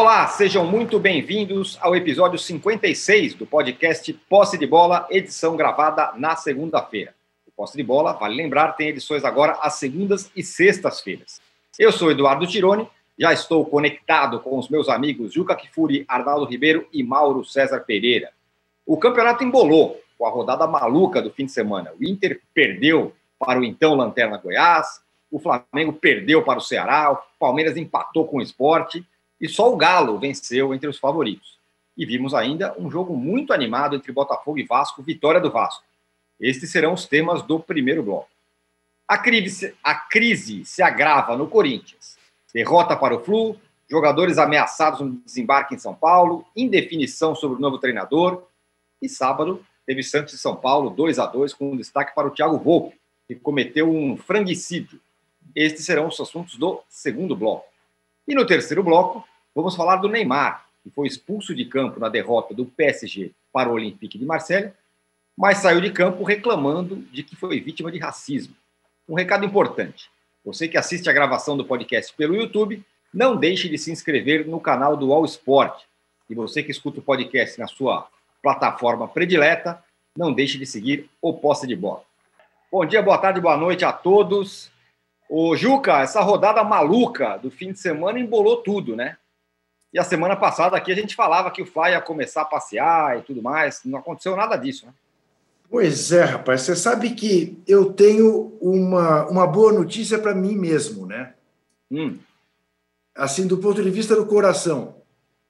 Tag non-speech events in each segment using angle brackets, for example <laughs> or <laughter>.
Olá, sejam muito bem-vindos ao episódio 56 do podcast Posse de Bola, edição gravada na segunda-feira. O Posse de Bola, vale lembrar, tem edições agora às segundas e sextas-feiras. Eu sou Eduardo Tironi, já estou conectado com os meus amigos Juca Kifuri, Arnaldo Ribeiro e Mauro César Pereira. O campeonato embolou com a rodada maluca do fim de semana. O Inter perdeu para o então Lanterna Goiás, o Flamengo perdeu para o Ceará, o Palmeiras empatou com o esporte e só o Galo venceu entre os favoritos. E vimos ainda um jogo muito animado entre Botafogo e Vasco, vitória do Vasco. Estes serão os temas do primeiro bloco. A crise, a crise se agrava no Corinthians. Derrota para o Flu, jogadores ameaçados no desembarque em São Paulo, indefinição sobre o novo treinador. E sábado teve Santos e São Paulo 2 a 2 com um destaque para o Thiago Volpe, que cometeu um frangicídio. Estes serão os assuntos do segundo bloco. E no terceiro bloco, Vamos falar do Neymar, que foi expulso de campo na derrota do PSG para o Olympique de Marseille, mas saiu de campo reclamando de que foi vítima de racismo. Um recado importante: você que assiste a gravação do podcast pelo YouTube, não deixe de se inscrever no canal do All Sport. E você que escuta o podcast na sua plataforma predileta, não deixe de seguir o Posse de Bola. Bom dia, boa tarde, boa noite a todos. O Juca, essa rodada maluca do fim de semana embolou tudo, né? E a semana passada aqui a gente falava que o Fly ia começar a passear e tudo mais. Não aconteceu nada disso, né? Pois é, rapaz. Você sabe que eu tenho uma, uma boa notícia para mim mesmo, né? Hum. Assim, do ponto de vista do coração,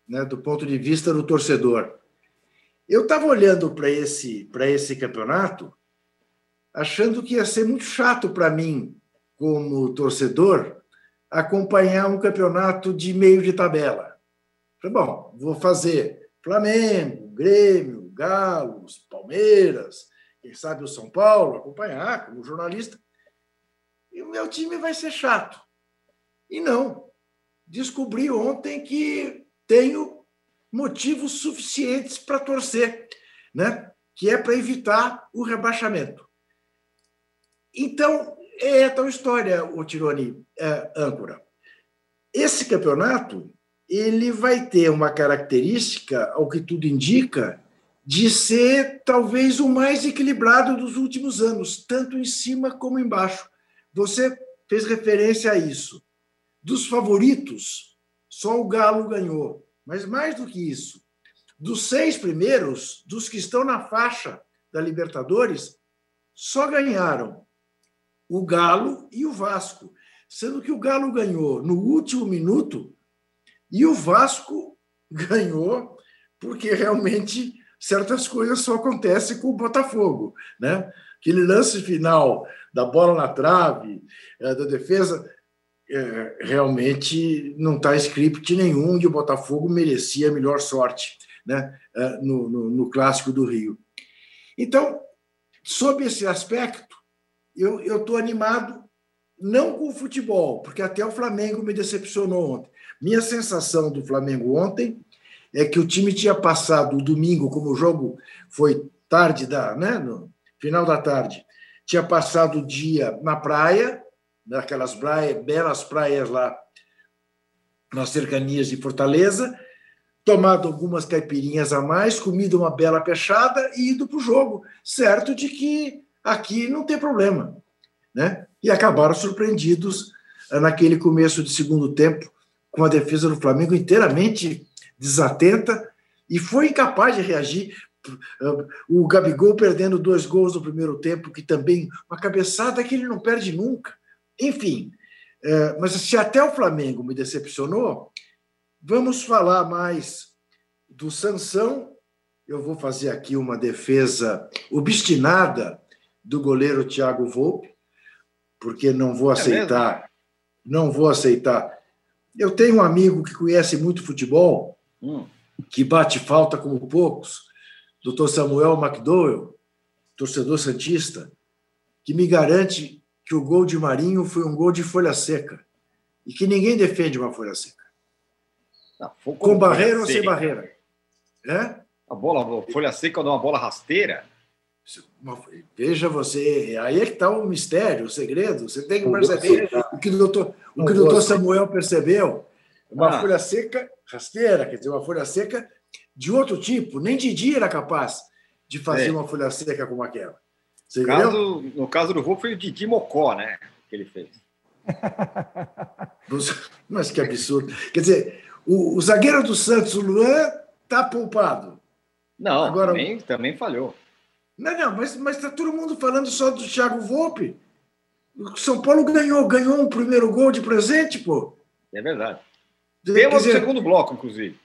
né? do ponto de vista do torcedor. Eu estava olhando para esse, esse campeonato, achando que ia ser muito chato para mim, como torcedor, acompanhar um campeonato de meio de tabela. Falei, bom, vou fazer Flamengo, Grêmio, Galo, Palmeiras, quem sabe o São Paulo, acompanhar como jornalista. E o meu time vai ser chato. E não. Descobri ontem que tenho motivos suficientes para torcer, né? que é para evitar o rebaixamento. Então, é tal história, o Tironi é, âncora. Esse campeonato ele vai ter uma característica, ao que tudo indica, de ser talvez o mais equilibrado dos últimos anos, tanto em cima como embaixo. Você fez referência a isso. Dos favoritos, só o Galo ganhou. Mas mais do que isso, dos seis primeiros, dos que estão na faixa da Libertadores, só ganharam o Galo e o Vasco. Sendo que o Galo ganhou no último minuto e o Vasco <laughs> ganhou porque realmente certas coisas só acontecem com o Botafogo, né? Aquele lance final da bola na trave, é, da defesa, é, realmente não está script nenhum e o Botafogo merecia a melhor sorte né? É, no, no, no clássico do Rio. Então, sob esse aspecto, eu estou animado não com o futebol, porque até o Flamengo me decepcionou ontem, minha sensação do Flamengo ontem é que o time tinha passado o domingo, como o jogo foi tarde da, né, no final da tarde, tinha passado o dia na praia, naquelas praia, belas praias lá nas cercanias de Fortaleza, tomado algumas caipirinhas a mais, comido uma bela peixada e ido para o jogo, certo de que aqui não tem problema. Né? E acabaram surpreendidos eh, naquele começo de segundo tempo, com a defesa do Flamengo inteiramente desatenta e foi incapaz de reagir. O Gabigol perdendo dois gols no primeiro tempo, que também uma cabeçada que ele não perde nunca. Enfim, é, mas se até o Flamengo me decepcionou, vamos falar mais do Sansão. Eu vou fazer aqui uma defesa obstinada do goleiro Thiago Volpe, porque não vou é aceitar, é não vou aceitar eu tenho um amigo que conhece muito futebol, hum. que bate falta como poucos, doutor Samuel McDowell, torcedor santista, que me garante que o gol de Marinho foi um gol de folha seca e que ninguém defende uma folha seca. Não, com barreira ou sem barreira? É? A bola, a folha seca ou uma bola rasteira? Veja você, aí é que está o mistério, o segredo. Você tem que perceber o que o doutor, o que o doutor Samuel percebeu. Uma ah. folha seca rasteira, quer dizer, uma folha seca de outro tipo. Nem Didi era capaz de fazer é. uma folha seca como aquela. Você caso, no caso do voo, foi o Didi Mocó, né? Que ele fez. Mas que absurdo. Quer dizer, o, o zagueiro do Santos, o Luan, está poupado. Não, Agora, também, também falhou. Não, não, mas está todo mundo falando só do Thiago Volpe. O São Paulo ganhou, ganhou um primeiro gol de presente, pô. É verdade. Temos o segundo bloco, inclusive.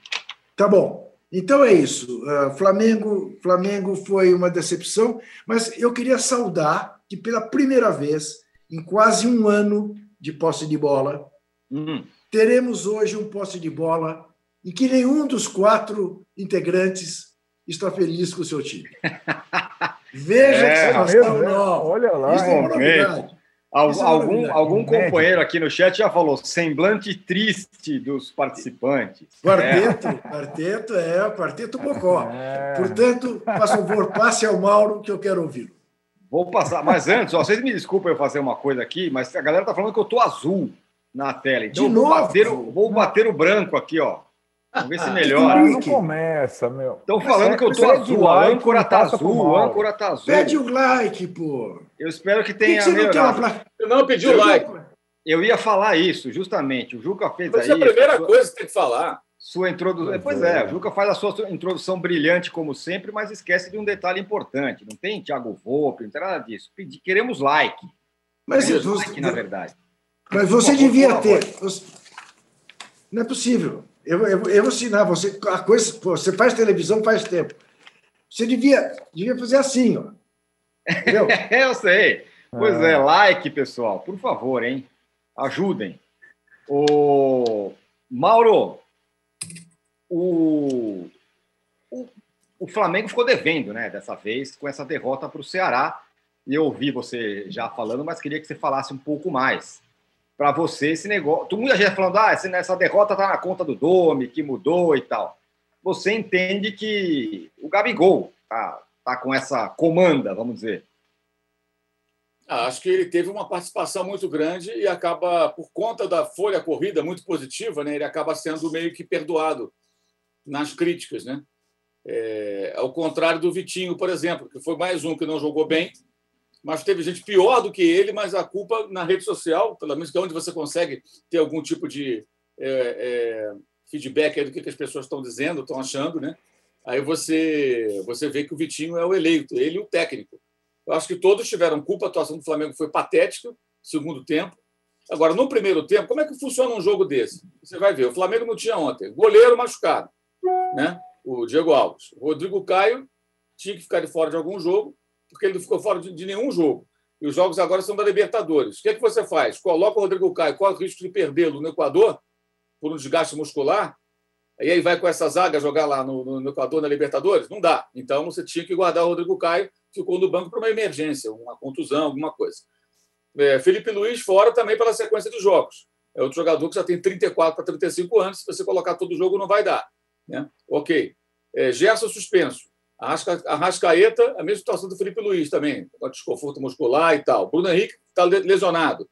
Tá bom. Então é isso. Uh, Flamengo, Flamengo foi uma decepção, mas eu queria saudar que pela primeira vez em quase um ano de posse de bola, hum. teremos hoje um posse de bola em que nenhum dos quatro integrantes está feliz com o seu time. <laughs> Veja é, que situação é, Olha lá. Isso é uma algum, algum companheiro aqui no chat já falou semblante triste dos participantes. Quarteto, é. quarteto é quarteto Bocó. <laughs> É. Portanto, por favor, passe ao Mauro que eu quero ouvi-lo. Vou passar, mas antes, ó, vocês me desculpem eu fazer uma coisa aqui, mas a galera tá falando que eu tô azul na tela. Então, De novo? Vou bater, vou bater o branco aqui, ó. Vamos ver se melhora. Não começa, meu. Estão falando que eu tô azul. A âncora tá azul. A âncora tá azul. Pede o like, pô. Eu espero que tenha. Que que você não, pra... eu não pedi o like. Eu ia falar isso, justamente. O Juca fez Mas aí. é a primeira sua... coisa que tem que falar. Sua introdução. Pois é, o Juca faz a sua introdução brilhante, como sempre, mas esquece de um detalhe importante. Não tem Thiago Volpe, não tem nada disso. Queremos like. Mas Queremos você... like, na verdade. Mas você devia ter. Não é possível. Eu, eu, eu vou ensinar você. A coisa, você faz televisão faz tempo. Você devia, devia fazer assim, ó. Entendeu? <laughs> eu sei. Pois é, ah. like, pessoal, por favor, hein? Ajudem. O Mauro, o, o, o Flamengo ficou devendo, né? Dessa vez, com essa derrota para o Ceará. E eu ouvi você já falando, mas queria que você falasse um pouco mais para você esse negócio. Todo mundo já falando, ah, essa derrota está na conta do Dome, que mudou e tal. Você entende que o Gabigol tá, tá com essa comanda, vamos dizer. Ah, acho que ele teve uma participação muito grande e acaba, por conta da folha corrida muito positiva, né, ele acaba sendo meio que perdoado nas críticas. Né? É, ao contrário do Vitinho, por exemplo, que foi mais um que não jogou bem, mas teve gente pior do que ele, mas a culpa na rede social, pelo menos que é onde você consegue ter algum tipo de é, é, feedback do que as pessoas estão dizendo, estão achando, né? Aí você, você vê que o Vitinho é o eleito, ele o técnico. Eu acho que todos tiveram culpa, a atuação do Flamengo foi patética, segundo tempo. Agora, no primeiro tempo, como é que funciona um jogo desse? Você vai ver, o Flamengo não tinha ontem. Goleiro machucado, né? o Diego Alves. O Rodrigo Caio tinha que ficar de fora de algum jogo porque ele ficou fora de, de nenhum jogo. E os jogos agora são da Libertadores. O que é que você faz? Coloca o Rodrigo Caio, corre o risco de perdê-lo no Equador por um desgaste muscular, e aí vai com essa zaga jogar lá no, no, Equador, na Libertadores? Não dá. Então você tinha que guardar o Rodrigo Caio, ficou no banco para uma emergência, uma contusão, alguma coisa. É, Felipe Luiz fora também pela sequência dos jogos. É outro jogador que já tem 34 para 35 anos, se você colocar todo o jogo não vai dar. Né? Ok. É, Gerson suspenso. A Rascaeta, a mesma situação do Felipe Luiz também, com desconforto muscular e tal. Bruno Henrique está lesionado.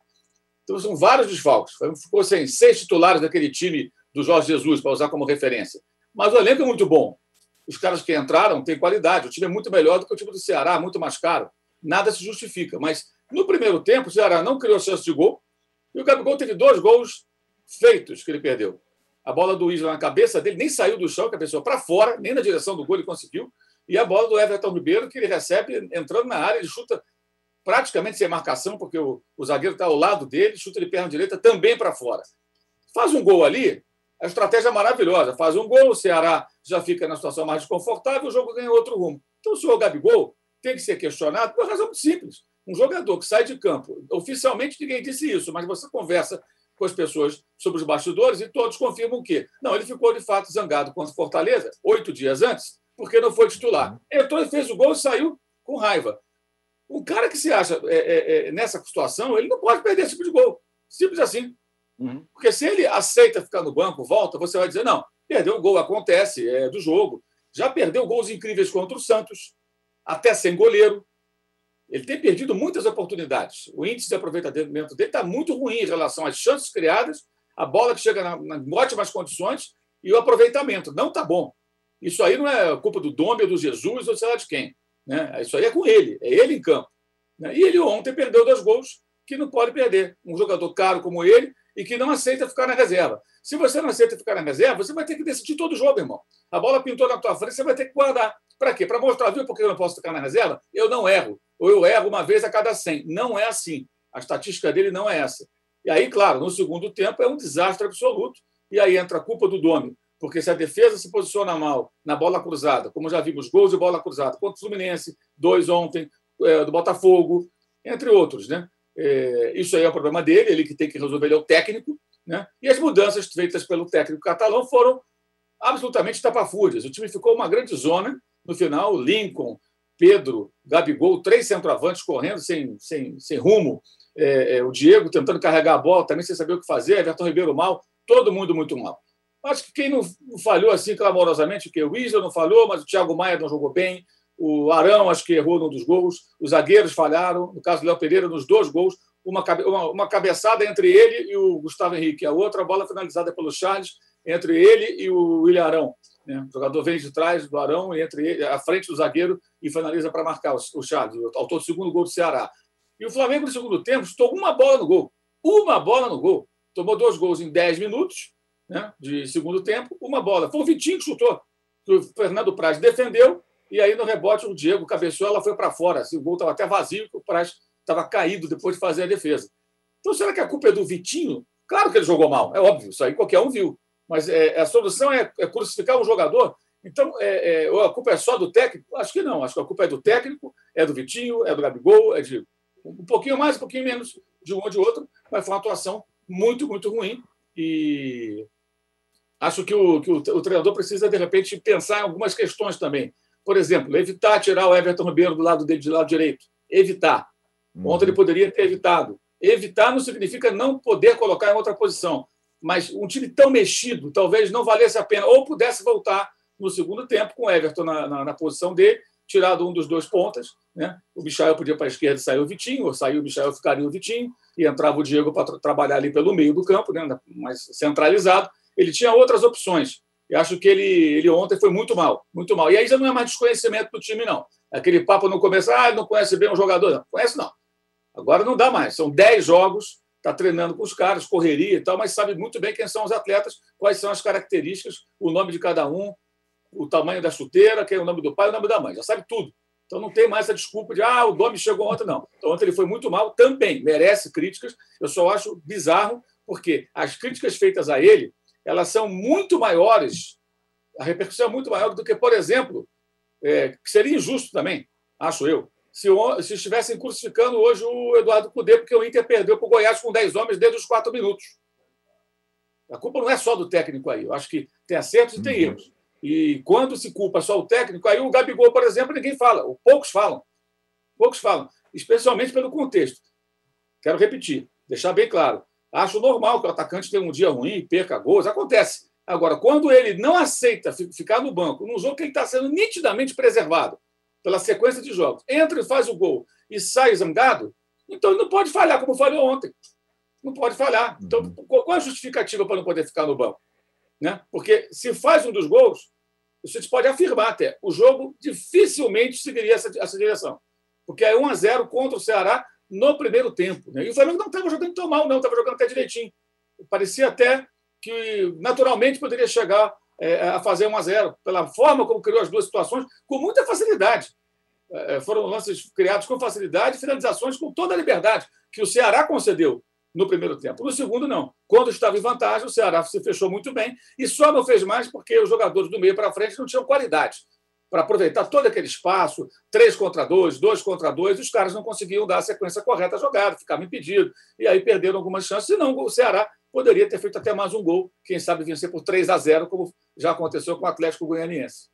Então, são vários desfalques. Ficou sem seis titulares daquele time do Jorge Jesus, para usar como referência. Mas o elenco é muito bom. Os caras que entraram têm qualidade. O time é muito melhor do que o time do Ceará, muito mais caro. Nada se justifica. Mas no primeiro tempo, o Ceará não criou chance de gol. E o Gabigol teve dois gols feitos que ele perdeu. A bola do Isla na cabeça dele nem saiu do chão, que a pessoa para fora, nem na direção do gol ele conseguiu. E a bola do Everton Ribeiro, que ele recebe entrando na área, ele chuta praticamente sem marcação, porque o, o zagueiro está ao lado dele, chuta de perna direita também para fora. Faz um gol ali, a estratégia é maravilhosa. Faz um gol, o Ceará já fica na situação mais desconfortável, o jogo ganha outro rumo. Então, o senhor Gabigol tem que ser questionado por uma razão muito simples. Um jogador que sai de campo, oficialmente ninguém disse isso, mas você conversa com as pessoas sobre os bastidores e todos confirmam que não, ele ficou de fato zangado contra o Fortaleza oito dias antes porque não foi titular. Entrou e fez o gol e saiu com raiva. Um cara que se acha é, é, é, nessa situação, ele não pode perder esse tipo de gol. Simples assim. Uhum. Porque se ele aceita ficar no banco, volta, você vai dizer: não, perdeu o gol, acontece, é do jogo. Já perdeu gols incríveis contra o Santos, até sem goleiro. Ele tem perdido muitas oportunidades. O índice de aproveitamento dele está muito ruim em relação às chances criadas, A bola que chega na, na, em ótimas condições e o aproveitamento. Não está bom. Isso aí não é culpa do Dome ou do Jesus ou sei lá de quem. Né? Isso aí é com ele, é ele em campo. Né? E ele ontem perdeu dois gols que não pode perder. Um jogador caro como ele e que não aceita ficar na reserva. Se você não aceita ficar na reserva, você vai ter que decidir todo o jogo, irmão. A bola pintou na tua frente, você vai ter que guardar. Para quê? Para mostrar, viu, porque eu não posso ficar na reserva? Eu não erro. Ou eu erro uma vez a cada 100. Não é assim. A estatística dele não é essa. E aí, claro, no segundo tempo é um desastre absoluto. E aí entra a culpa do Domi. Porque se a defesa se posiciona mal na bola cruzada, como já vimos, gols de bola cruzada contra o Fluminense, dois ontem, é, do Botafogo, entre outros, né? É, isso aí é o problema dele, ele que tem que resolver, ele é o técnico. Né? E as mudanças feitas pelo técnico catalão foram absolutamente tapafúrdias. O time ficou uma grande zona no final. Lincoln, Pedro, Gabigol, três centroavantes correndo sem, sem, sem rumo. É, é, o Diego tentando carregar a bola, também sem saber o que fazer. Everton Ribeiro mal, todo mundo muito mal. Acho que quem não falhou assim clamorosamente, que o Isla não falhou, mas o Thiago Maia não jogou bem. O Arão, acho que errou num dos gols. Os zagueiros falharam. No caso do Léo Pereira, nos dois gols. Uma, uma, uma, cabeçada entre ele e o Gustavo Henrique. A outra bola finalizada pelo Charles, entre ele e o William Arão. Né? O jogador vem de trás do Arão, entre ele, à frente do zagueiro e finaliza para marcar o, o Charles, o autor do segundo gol do Ceará. E o Flamengo, no segundo tempo, chutou uma bola no gol. Uma bola no gol. Tomou dois gols em 10 minutos né, de segundo tempo, uma bola. Foi o Vitinho que chutou. O Fernando Praz defendeu e aí, no rebote, o Diego cabeceou, ela foi para fora. Assim, o gol estava até vazio, o Praz estava caído depois de fazer a defesa. Então, será que a culpa é do Vitinho? Claro que ele jogou mal, é óbvio, isso aí qualquer um viu. Mas é, a solução é, é, crucificar um jogador. Então, é, é, a culpa é só do técnico? Acho que não. Acho que a culpa é do técnico, é do Vitinho, é do Gabigol, é de um pouquinho mais, um pouquinho menos de um ou de outro, mas foi uma atuação muito, muito ruim. E acho que o, que o, o treinador precisa, de repente, pensar em algumas questões também. Por exemplo, evitar tirar o Everton Ribeiro do lado dele, de lado direito. Evitar. Uhum. Ontem ele poderia ter evitado. Evitar não significa não poder colocar em outra posição. Mas um time tão mexido talvez não valesse a pena. Ou pudesse voltar no segundo tempo com o Everton na, na, na posição dele, tirado um dos dois pontas. Né? O Michael podia para a esquerda e saiu o Vitinho, ou saiu o Michael ficaria o Vitinho, e entrava o Diego para tra trabalhar ali pelo meio do campo, né? mais centralizado. Ele tinha outras opções. E acho que ele, ele ontem foi muito mal, muito mal. E aí já não é mais desconhecimento do time, não. Aquele papo no começo, ah, não conhece bem um jogador. Não, conhece não. Agora não dá mais. São 10 jogos, está treinando com os caras, correria e tal, mas sabe muito bem quem são os atletas, quais são as características, o nome de cada um, o tamanho da chuteira, quem é o nome do pai, o nome da mãe. Já sabe tudo. Então não tem mais a desculpa de ah, o Domi chegou ontem, não. Então, ontem ele foi muito mal, também merece críticas. Eu só acho bizarro, porque as críticas feitas a ele elas são muito maiores, a repercussão é muito maior do que, por exemplo, é, que seria injusto também, acho eu, se, se estivessem crucificando hoje o Eduardo Cudê, porque o Inter perdeu para o Goiás com 10 homens desde os quatro minutos. A culpa não é só do técnico aí. Eu acho que tem acertos e tem uhum. erros. E quando se culpa só o técnico, aí o Gabigol, por exemplo, ninguém fala, ou poucos falam. Poucos falam, especialmente pelo contexto. Quero repetir, deixar bem claro. Acho normal que o atacante tenha um dia ruim perca gols, acontece. Agora, quando ele não aceita ficar no banco, num jogo que ele está sendo nitidamente preservado pela sequência de jogos, entra e faz o gol e sai zangado, então ele não pode falhar, como falhou ontem. Não pode falhar. Então, uhum. qual a justificativa para não poder ficar no banco? Né? Porque se faz um dos gols, você pode afirmar até, o jogo dificilmente seguiria essa, essa direção. Porque é 1 a 0 contra o Ceará no primeiro tempo. Né? E o Flamengo não estava jogando tão mal, não, estava jogando até direitinho. Parecia até que naturalmente poderia chegar é, a fazer 1 a 0 pela forma como criou as duas situações, com muita facilidade. É, foram lances criados com facilidade, finalizações com toda a liberdade que o Ceará concedeu no primeiro tempo. No segundo, não. Quando estava em vantagem, o Ceará se fechou muito bem e só não fez mais porque os jogadores do meio para frente não tinham qualidade para aproveitar todo aquele espaço, três contra dois, dois contra dois, os caras não conseguiam dar a sequência correta à jogada, ficavam impedidos, e aí perderam algumas chances, senão o Ceará poderia ter feito até mais um gol, quem sabe vencer por 3 a 0, como já aconteceu com o Atlético Goianiense.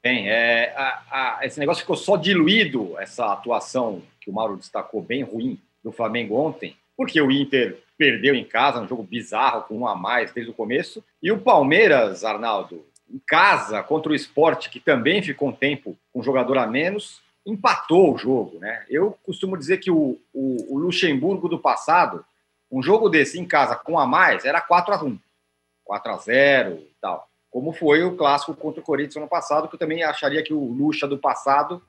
Bem, é, a, a, esse negócio ficou só diluído, essa atuação que o Mauro destacou bem ruim do Flamengo ontem, porque o Inter perdeu em casa, um jogo bizarro, com um a mais desde o começo. E o Palmeiras, Arnaldo, em casa, contra o esporte, que também ficou um tempo com um jogador a menos, empatou o jogo, né? Eu costumo dizer que o, o, o Luxemburgo do passado, um jogo desse em casa com a mais, era 4 a 1 4 a 0 e tal. Como foi o clássico contra o Corinthians ano passado, que eu também acharia que o Luxa do passado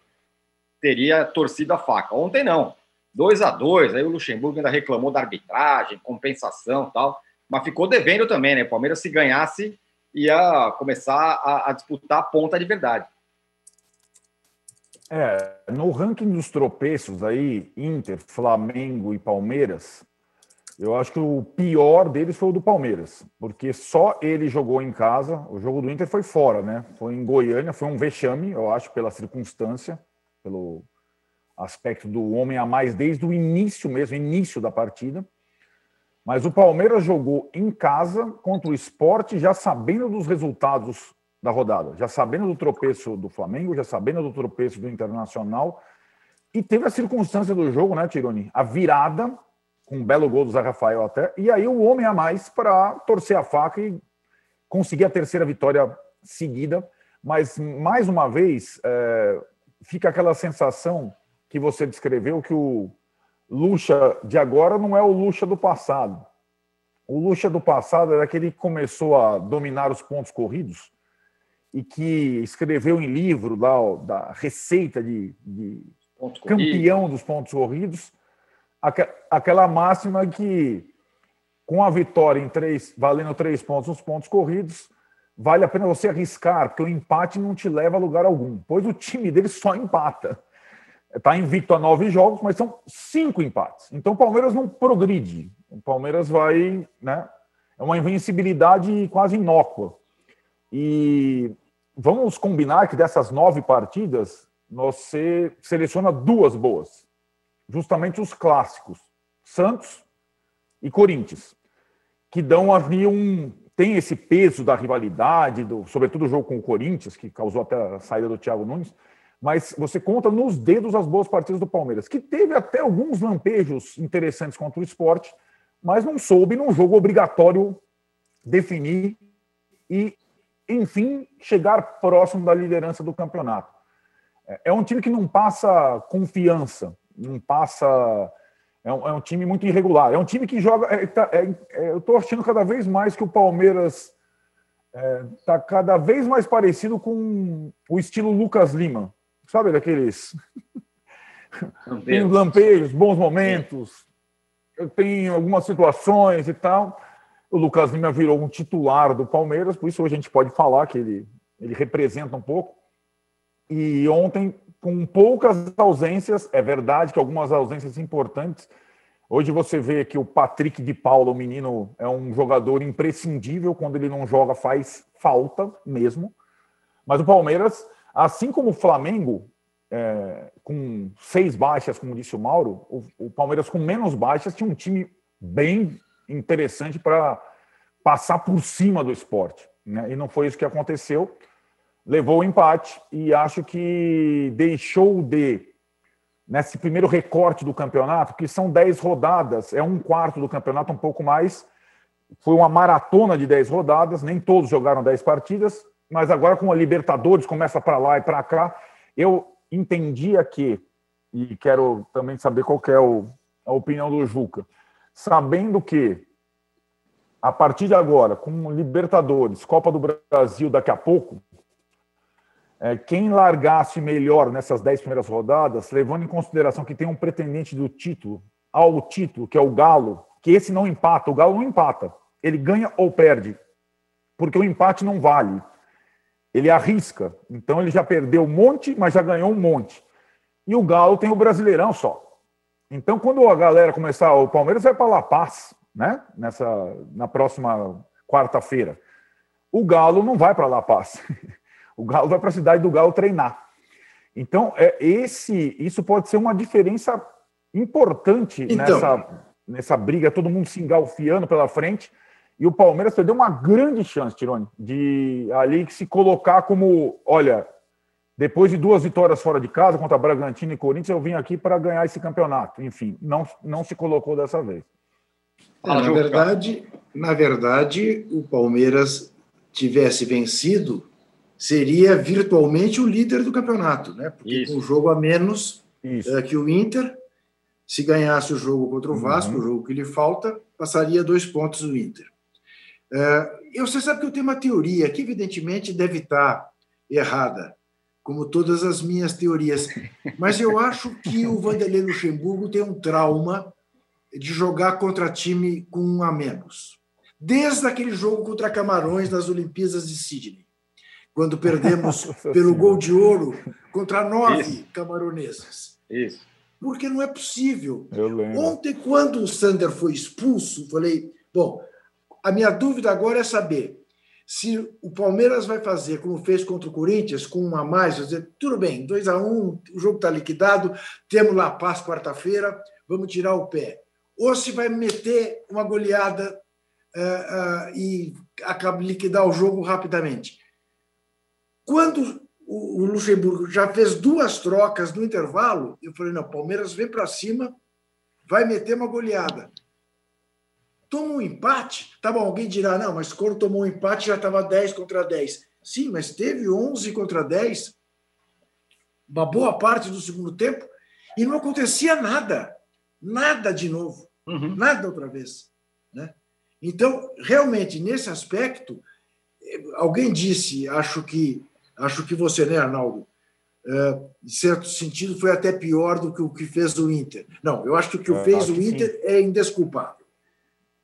teria torcido a faca. Ontem não. 2 a 2 aí o Luxemburgo ainda reclamou da arbitragem, compensação tal, mas ficou devendo também, né? O Palmeiras, se ganhasse, ia começar a, a disputar a ponta de verdade. É, no ranking dos tropeços aí, Inter, Flamengo e Palmeiras, eu acho que o pior deles foi o do Palmeiras, porque só ele jogou em casa. O jogo do Inter foi fora, né? Foi em Goiânia, foi um vexame, eu acho, pela circunstância, pelo aspecto do homem a mais desde o início mesmo, início da partida. Mas o Palmeiras jogou em casa contra o esporte, já sabendo dos resultados da rodada, já sabendo do tropeço do Flamengo, já sabendo do tropeço do Internacional. E teve a circunstância do jogo, né, Tironi? A virada, com um belo gol do Zé Rafael até, e aí o homem a mais para torcer a faca e conseguir a terceira vitória seguida. Mas, mais uma vez, é, fica aquela sensação que você descreveu que o Lucha de agora não é o Lucha do passado. O Lucha do passado era aquele que começou a dominar os pontos corridos e que escreveu em livro lá ó, da receita de, de campeão dos pontos corridos, aquela máxima que com a vitória em três, valendo três pontos nos pontos corridos, vale a pena você arriscar, porque o empate não te leva a lugar algum, pois o time dele só empata. Está invicto a nove jogos, mas são cinco empates. Então o Palmeiras não progride. O Palmeiras vai. Né, é uma invencibilidade quase inócua. E vamos combinar que dessas nove partidas, você seleciona duas boas. Justamente os clássicos, Santos e Corinthians, que dão ali um. tem esse peso da rivalidade, do, sobretudo o jogo com o Corinthians, que causou até a saída do Thiago Nunes mas você conta nos dedos as boas partidas do Palmeiras, que teve até alguns lampejos interessantes contra o esporte, mas não soube, num jogo obrigatório, definir e, enfim, chegar próximo da liderança do campeonato. É, é um time que não passa confiança, não passa. É um, é um time muito irregular. É um time que joga. É, tá, é, é eu estou achando cada vez mais que o Palmeiras está cada vez mais parecido com o estilo Lucas Lima sabe, daqueles. tem lampejos, bons momentos, tem algumas situações e tal. O Lucas Lima virou um titular do Palmeiras, por isso hoje a gente pode falar que ele, ele representa um pouco. E ontem, com poucas ausências, é verdade que algumas ausências importantes. Hoje você vê que o Patrick de Paula, o menino, é um jogador imprescindível. Quando ele não joga, faz falta mesmo. Mas o Palmeiras Assim como o Flamengo, é, com seis baixas, como disse o Mauro, o, o, Palmeiras com menos baixas tinha um time bem interessante para passar por cima do esporte. Né? E não foi isso que aconteceu. Levou o empate e acho que deixou de, nesse primeiro recorte do campeonato, que são dez rodadas, é um quarto do campeonato, um pouco mais. Foi uma maratona de dez rodadas, nem todos jogaram dez partidas, mas agora com a Libertadores começa para lá e para cá, eu entendia que, e quero também saber qual é o, a opinião do Juca, sabendo que a partir de agora, com Libertadores, Copa do Brasil daqui a pouco, é, quem largasse melhor nessas dez primeiras rodadas, levando em consideração que tem um pretendente do título, ao título, que é o Galo, que esse não empata, o Galo não empata, ele ganha ou perde, porque o empate não vale ele arrisca. Então ele já perdeu um monte, mas já ganhou um monte. E o Galo tem o Brasileirão só. Então quando a galera começar, o Palmeiras vai para La Paz, né? Nessa na próxima quarta-feira. O Galo não vai para La Paz. <laughs> O Galo vai para a cidade do Galo treinar. Então, é esse, isso pode ser uma diferença importante então, nessa, nessa briga, todo mundo se engalfiando pela frente. E o Palmeiras perdeu uma grande chance, Tirone, de ali se colocar como, olha, depois de duas vitórias fora de casa contra Bragantino e Corinthians, eu vim aqui para ganhar esse campeonato. Enfim, não, não se colocou dessa vez. É, na verdade, na verdade, o Palmeiras tivesse vencido, seria virtualmente o líder do campeonato, né? Porque Isso. com um jogo a menos uh, que o Inter, se ganhasse o jogo contra o Vasco, uhum. o jogo que lhe falta, passaria dois pontos o Inter. Uh, eu, você sabe que eu tenho uma teoria que, evidentemente, deve estar errada, como todas as minhas teorias, mas eu acho que o Vanderlei Luxemburgo tem um trauma de jogar contra time com um a menos. Desde aquele jogo contra Camarões nas Olimpíadas de Sydney, quando perdemos pelo gol de ouro contra nove Isso. camaroneses. Isso. Porque não é possível. Ontem, quando o Sander foi expulso, falei: bom, a minha dúvida agora é saber se o Palmeiras vai fazer como fez contra o Corinthians, com um a mais, dizer, tudo bem, 2 a 1 um, o jogo está liquidado, temos lá paz quarta-feira, vamos tirar o pé ou se vai meter uma goleada uh, uh, e acaba liquidar o jogo rapidamente. Quando o, o Luxemburgo já fez duas trocas no intervalo, eu falei: não, Palmeiras vem para cima, vai meter uma goleada. Toma um empate, tá bom, alguém dirá, não, mas quando tomou um empate já estava 10 contra 10. Sim, mas teve 11 contra 10, uma boa parte do segundo tempo, e não acontecia nada. Nada de novo. Uhum. Nada outra vez. Né? Então, realmente, nesse aspecto, alguém disse, acho que, acho que você, né, Arnaldo? Uh, em certo sentido, foi até pior do que o que fez o Inter. Não, eu acho que o que eu fez o Inter sim. é indesculpável.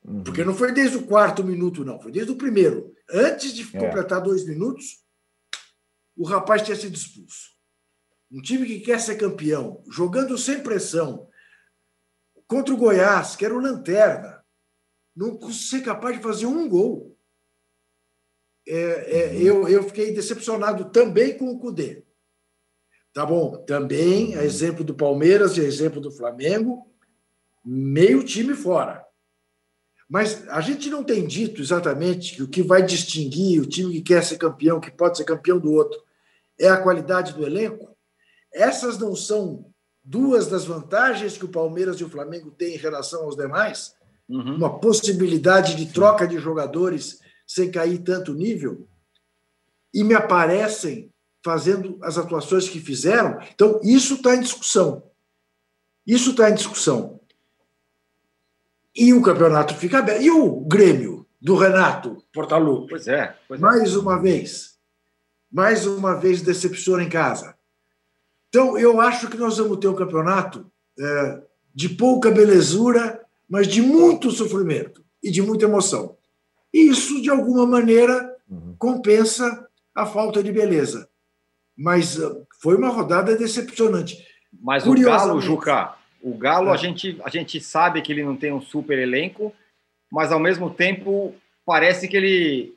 Uhum. Porque não foi desde o quarto minuto, não, foi desde o primeiro. Antes de é. completar dois minutos, o rapaz tinha sido expulso. Um time que quer ser campeão, jogando sem pressão, Contra o Goiás, que era o lanterna, não ser capaz de fazer um gol. É, é, eu, eu fiquei decepcionado também com o Cudê. Tá bom, também, a exemplo do Palmeiras e a exemplo do Flamengo, meio time fora. Mas a gente não tem dito exatamente que o que vai distinguir o time que quer ser campeão, que pode ser campeão do outro, é a qualidade do elenco. Essas não são duas das vantagens que o Palmeiras e o Flamengo têm em relação aos demais, uhum. uma possibilidade de troca de jogadores sem cair tanto nível, e me aparecem fazendo as atuações que fizeram. Então, isso está em discussão. Isso está em discussão. E o campeonato fica aberto. E o Grêmio do Renato Portaluppi? Pois é. Pois é. mais uma vez. Mais uma vez decepciona em casa. Então, eu acho que nós vamos ter um campeonato é, de pouca belezura, mas de muito sofrimento e de muita emoção. E isso, de alguma maneira, uhum. compensa a falta de beleza. Mas uh, foi uma rodada decepcionante. Mas o Galo, Juca, o Galo, é. a, gente, a gente sabe que ele não tem um super elenco, mas ao mesmo tempo parece que ele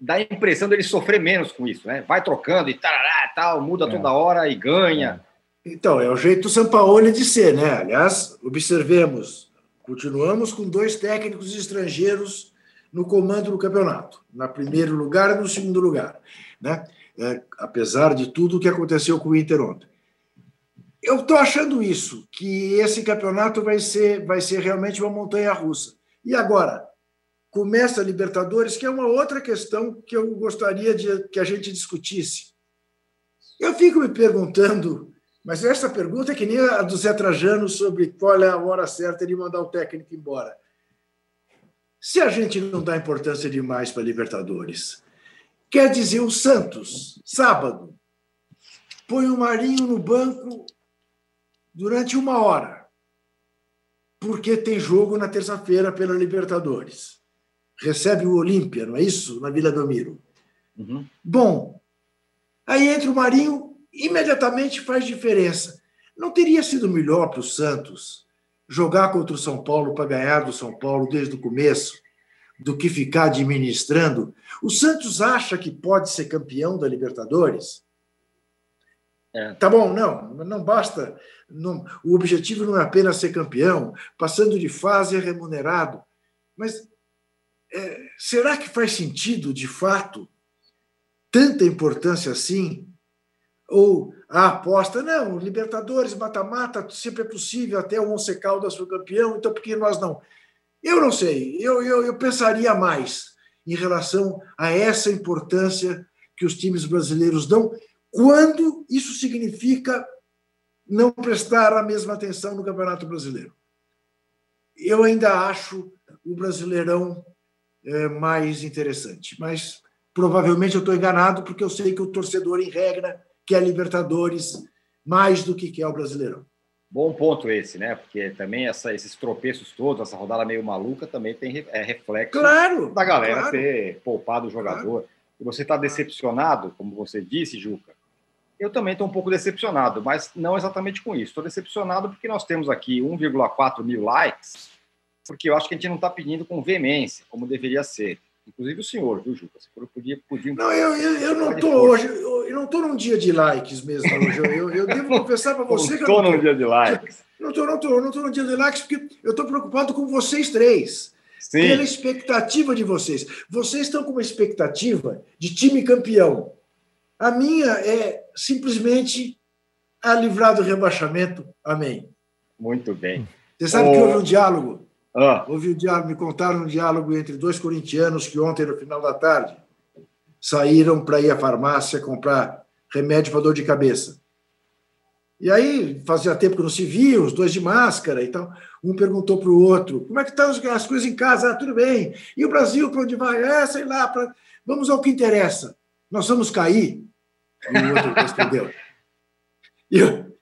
dá a impressão dele sofrer menos com isso, né? Vai trocando e tarará, tal, muda é. toda hora e ganha. Então, é o jeito do Sampaoli de ser, né? Aliás, observemos, continuamos com dois técnicos estrangeiros no comando do campeonato, na primeiro lugar e no segundo lugar, né? É, apesar de tudo o que aconteceu com o Inter ontem. Eu estou achando isso, que esse campeonato vai ser, vai ser realmente uma montanha russa. E agora, começa a Libertadores, que é uma outra questão que eu gostaria de que a gente discutisse. Eu fico me perguntando, mas essa pergunta é que nem a do Zé Trajano sobre qual é a hora certa de mandar o técnico embora. Se a gente não dá importância demais para Libertadores, quer dizer, o Santos, sábado, põe o Marinho no banco durante uma hora, porque tem jogo na terça-feira pela Libertadores recebe o Olímpia, não é isso? Na Vila Belmiro. Uhum. Bom, aí entra o Marinho, imediatamente faz diferença. Não teria sido melhor para o Santos jogar contra o São Paulo para ganhar do São Paulo desde o começo do que ficar administrando? O Santos acha que pode ser campeão da Libertadores? É. Tá bom, não, não basta. Não, o objetivo não é apenas ser campeão, passando de fase é remunerado. Mas é, será que faz sentido, de fato, tanta importância assim? Ou a aposta, não, Libertadores, mata-mata, sempre é possível, até o Once Caldas foi campeão, então por que nós não? Eu não sei, eu, eu, eu pensaria mais em relação a essa importância que os times brasileiros dão, quando isso significa não prestar a mesma atenção no Campeonato Brasileiro. Eu ainda acho o Brasileirão é, mais interessante, mas provavelmente eu estou enganado, porque eu sei que o torcedor, em regra, quer Libertadores mais do que quer o Brasileirão. Bom ponto esse, né? Porque também essa, esses tropeços todos, essa rodada meio maluca, também tem é, reflexo claro, da galera claro. ter poupado o jogador. Claro. E você está decepcionado, como você disse, Juca. Eu também estou um pouco decepcionado, mas não exatamente com isso. Estou decepcionado porque nós temos aqui 1,4 mil likes, porque eu acho que a gente não está pedindo com veemência, como deveria ser. Inclusive o senhor, viu, Juca? Você podia, podia Não, eu, eu, eu não estou hoje, eu não estou num dia de likes mesmo hoje. Eu, eu devo confessar para <laughs> você que eu não estou num dia de likes. <laughs> Não estou, não estou, não estou num dia de likes porque eu estou preocupado com vocês três. Sim. Pela expectativa de vocês. Vocês estão com uma expectativa de time campeão. A minha é simplesmente a livrar do rebaixamento. Amém. Muito bem. Você sabe oh. que houve um diálogo ah. Houve um diálogo, me contaram um diálogo entre dois corintianos que ontem, no final da tarde, saíram para ir à farmácia comprar remédio para dor de cabeça. E aí, fazia tempo que não se via, os dois de máscara. Então, um perguntou para o outro: como é que estão as coisas em casa? Ah, tudo bem. E o Brasil, para onde vai? É, sei lá, pra... vamos ao que interessa. Nós vamos cair? E o outro respondeu. E,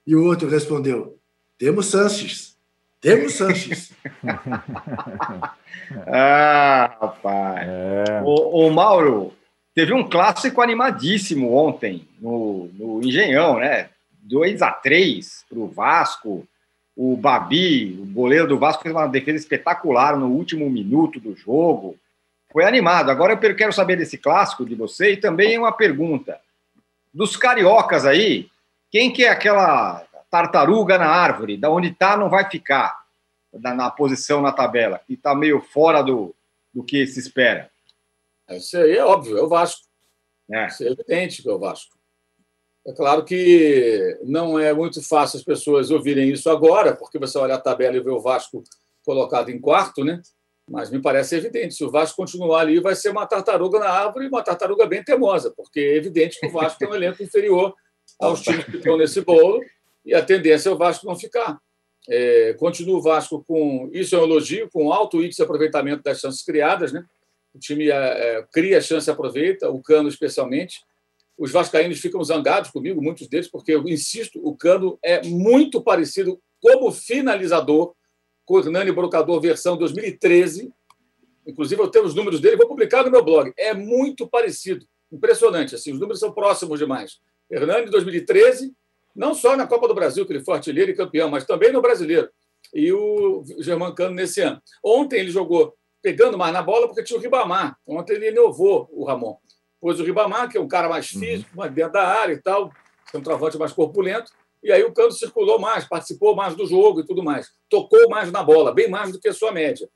e o outro respondeu: temos Sanches. Temos Sanches. <laughs> ah, rapaz. É. O, o, Mauro, teve um clássico animadíssimo ontem no, no Engenhão, né? 2 a 3 para o Vasco. O Babi, o goleiro do Vasco, fez uma defesa espetacular no último minuto do jogo. Foi animado. Agora eu quero saber desse clássico de você e também uma pergunta. Dos cariocas aí, quem que é aquela tartaruga na árvore, da onde está não vai ficar na, na posição na tabela, e está meio fora do, do que se espera. Isso aí é óbvio, é o Vasco. É. Isso é evidente que é o Vasco. É claro que não é muito fácil as pessoas ouvirem isso agora, porque você olha a tabela e vê o Vasco colocado em quarto, né? Mas me parece evidente, se o Vasco continuar ali, vai ser uma tartaruga na árvore e uma tartaruga bem teimosa, porque é evidente que o Vasco tem um elenco inferior aos times que estão nesse bolo e a tendência é o Vasco não ficar. É, continua o Vasco com, isso é um elogio, com alto índice de aproveitamento das chances criadas, né? O time é, é, cria chance aproveita, o Cano especialmente. Os vascaínos ficam zangados comigo, muitos deles, porque eu insisto, o Cano é muito parecido como finalizador com o Hernani Brocador versão 2013. Inclusive, eu tenho os números dele, vou publicar no meu blog. É muito parecido, impressionante. Assim, os números são próximos demais. Hernani 2013 não só na Copa do Brasil, que ele foi artilheiro e campeão, mas também no Brasileiro. E o Germancano nesse ano. Ontem ele jogou pegando mais na bola porque tinha o Ribamar. Ontem ele inovou o Ramon. Pôs o Ribamar, que é um cara mais uhum. físico, mais dentro da área e tal, um travante mais corpulento. E aí o Cano circulou mais, participou mais do jogo e tudo mais. Tocou mais na bola, bem mais do que a sua média.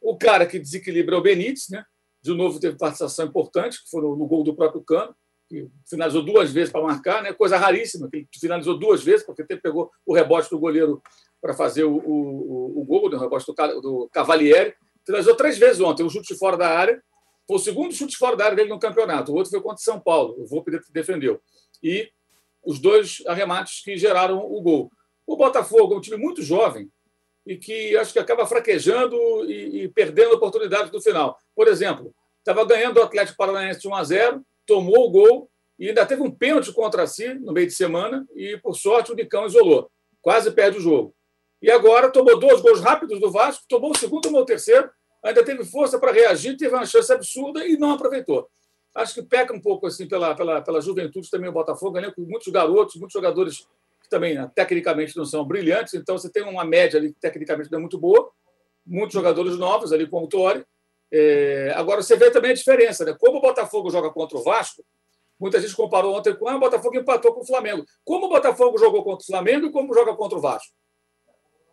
O cara que desequilibra é o Benítez, né? De novo teve participação importante, que foi no, no gol do próprio Cano que finalizou duas vezes para marcar, né? coisa raríssima, que ele finalizou duas vezes, porque ele pegou o rebote do goleiro para fazer o, o, o gol, né? o rebote do, do Cavalieri. Finalizou três vezes ontem, um chute fora da área. Foi o segundo chute fora da área dele no campeonato. O outro foi contra São Paulo. O Volpe defendeu. E os dois arremates que geraram o gol. O Botafogo é um time muito jovem e que acho que acaba fraquejando e, e perdendo oportunidades no final. Por exemplo, estava ganhando o Atlético Paranaense de 1 a 0 tomou o gol e ainda teve um pênalti contra si no meio de semana e, por sorte, o Nicão isolou. Quase perde o jogo. E agora tomou dois gols rápidos do Vasco, tomou o segundo, tomou o terceiro, ainda teve força para reagir, teve uma chance absurda e não aproveitou. Acho que peca um pouco assim pela, pela, pela juventude também o Botafogo, né, com muitos garotos, muitos jogadores que também né, tecnicamente não são brilhantes, então você tem uma média ali que tecnicamente não é muito boa, muitos jogadores novos ali com o Torre, é, agora, você vê também a diferença, né? Como o Botafogo joga contra o Vasco, muita gente comparou ontem com ah, o Botafogo empatou com o Flamengo. Como o Botafogo jogou contra o Flamengo e como joga contra o Vasco?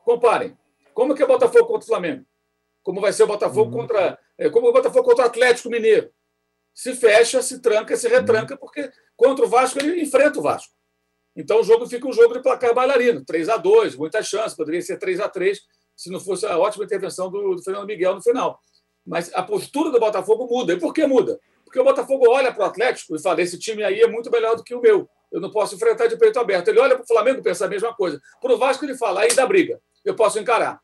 Comparem. Como que é o Botafogo contra o Flamengo? Como vai ser o Botafogo uhum. contra. É, como o Botafogo contra o Atlético Mineiro? Se fecha, se tranca, se retranca, porque contra o Vasco ele enfrenta o Vasco. Então o jogo fica um jogo de placar bailarino, 3 a 2 muita chance, poderia ser 3 a 3 se não fosse a ótima intervenção do, do Fernando Miguel no final. Mas a postura do Botafogo muda. E por que muda? Porque o Botafogo olha para o Atlético e fala: esse time aí é muito melhor do que o meu. Eu não posso enfrentar de peito aberto. Ele olha para o Flamengo e pensa a mesma coisa. Para o Vasco, ele fala: aí dá briga. Eu posso encarar.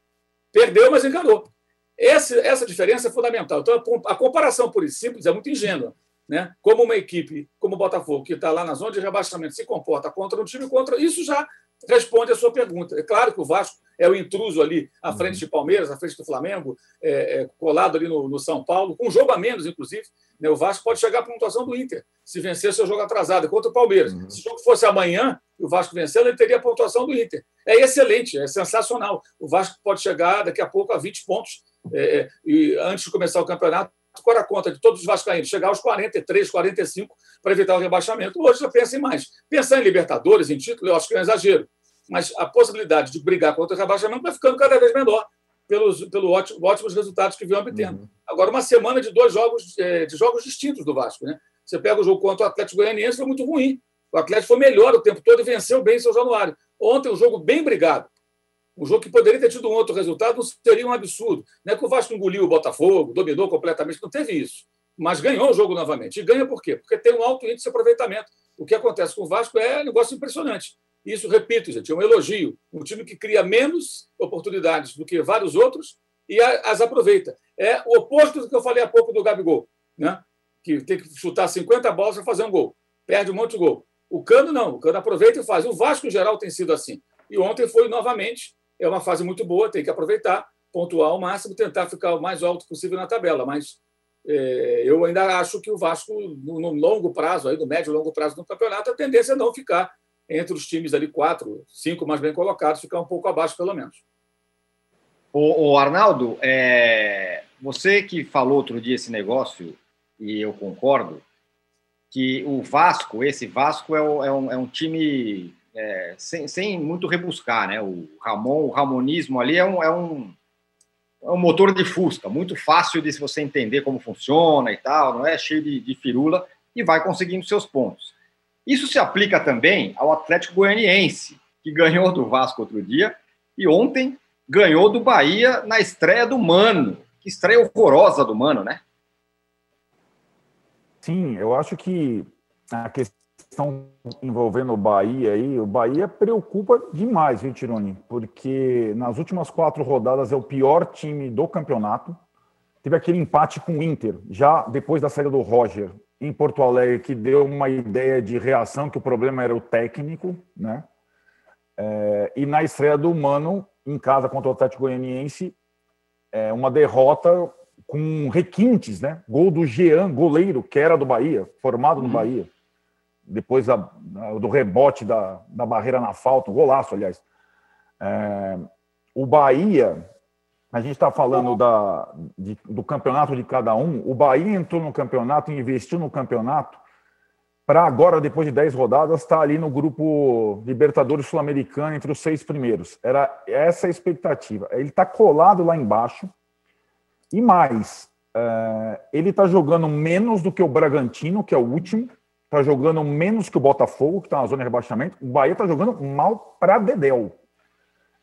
Perdeu, mas encarou. Essa, essa diferença é fundamental. Então, a comparação por isso simples é muito ingênua. Né? Como uma equipe como o Botafogo, que está lá na zona de rebaixamento, se comporta contra um time contra. Isso já responde a sua pergunta. É claro que o Vasco é o intruso ali à frente uhum. de Palmeiras, à frente do Flamengo, é, é, colado ali no, no, São Paulo, com um jogo a menos, inclusive. Né? O Vasco pode chegar à pontuação do Inter, se vencer seu jogo atrasado contra o Palmeiras. Uhum. Se o jogo fosse amanhã e o Vasco vencendo, ele teria a pontuação do Inter. É excelente, é sensacional. O Vasco pode chegar daqui a pouco a 20 pontos. É, é, e antes de começar o campeonato, qual a conta de todos os vascaínos? Chegar aos 43, 45 para evitar o rebaixamento. Hoje já pensa em mais. Pensar em Libertadores, em título, eu acho que é um exagero. Mas a possibilidade de brigar contra o rebaixamento vai ficando cada vez menor pelos pelo ótimo, ótimos resultados que vem obtendo. Uhum. Agora, uma semana de dois jogos, é, de jogos distintos do Vasco. Né? Você pega o jogo contra o Atlético Goianiense, foi muito ruim. O Atlético foi melhor o tempo todo e venceu bem seu Januário. Ontem, um jogo bem brigado. Um jogo que poderia ter tido um outro resultado, não seria um absurdo. Não é que o Vasco engoliu o Botafogo, dominou completamente, não teve isso. Mas ganhou o jogo novamente. E ganha por quê? Porque tem um alto índice de aproveitamento. O que acontece com o Vasco é um negócio impressionante. Isso, repito, gente, é um elogio. Um time que cria menos oportunidades do que vários outros e as aproveita. É o oposto do que eu falei há pouco do Gabigol, né? que tem que chutar 50 bolas para fazer um gol. Perde um monte de gol. O Cano não. O Cano aproveita e faz. O Vasco, em geral, tem sido assim. E ontem foi novamente é uma fase muito boa, tem que aproveitar, pontuar ao máximo, tentar ficar o mais alto possível na tabela. Mas é, eu ainda acho que o Vasco, no, no, longo prazo, aí, no médio e longo prazo do campeonato, a tendência é não ficar entre os times ali, quatro, cinco mais bem colocados, ficar um pouco abaixo, pelo menos. O, o Arnaldo, é, você que falou outro dia esse negócio, e eu concordo, que o Vasco, esse Vasco é, é, um, é um time é, sem, sem, muito rebuscar, né? O Ramon, o Ramonismo ali é um, é um, é um motor de Fusca, muito fácil de você entender como funciona e tal, não é cheio de, de firula e vai conseguindo seus pontos. Isso se aplica também ao Atlético Goianiense, que ganhou do Vasco outro dia e ontem ganhou do Bahia na estreia do Mano. Que estreia horrorosa do Mano, né? Sim, eu acho que a questão questão envolvendo o Bahia aí, o Bahia preocupa demais, viu, Tironi? Porque nas últimas quatro rodadas é o pior time do campeonato. Teve aquele empate com o Inter, já depois da saída do Roger em Porto Alegre, que deu uma ideia de reação, que o problema era o técnico, né? É, e na estreia do Mano, em casa contra o Atlético Goianiense, é, uma derrota com requintes, né? Gol do Jean, goleiro, que era do Bahia, formado no uhum. Bahia depois da, do rebote da, da barreira na falta, um golaço, aliás. É, o Bahia, a gente está falando da, de, do campeonato de cada um, o Bahia entrou no campeonato, investiu no campeonato, para agora, depois de 10 rodadas, estar tá ali no grupo Libertadores Sul-Americano entre os seis primeiros. Era essa a expectativa. Ele está colado lá embaixo. E mais, é, ele está jogando menos do que o Bragantino, que é o último, está jogando menos que o Botafogo, que está na zona de rebaixamento. O Bahia está jogando mal para Dedéu.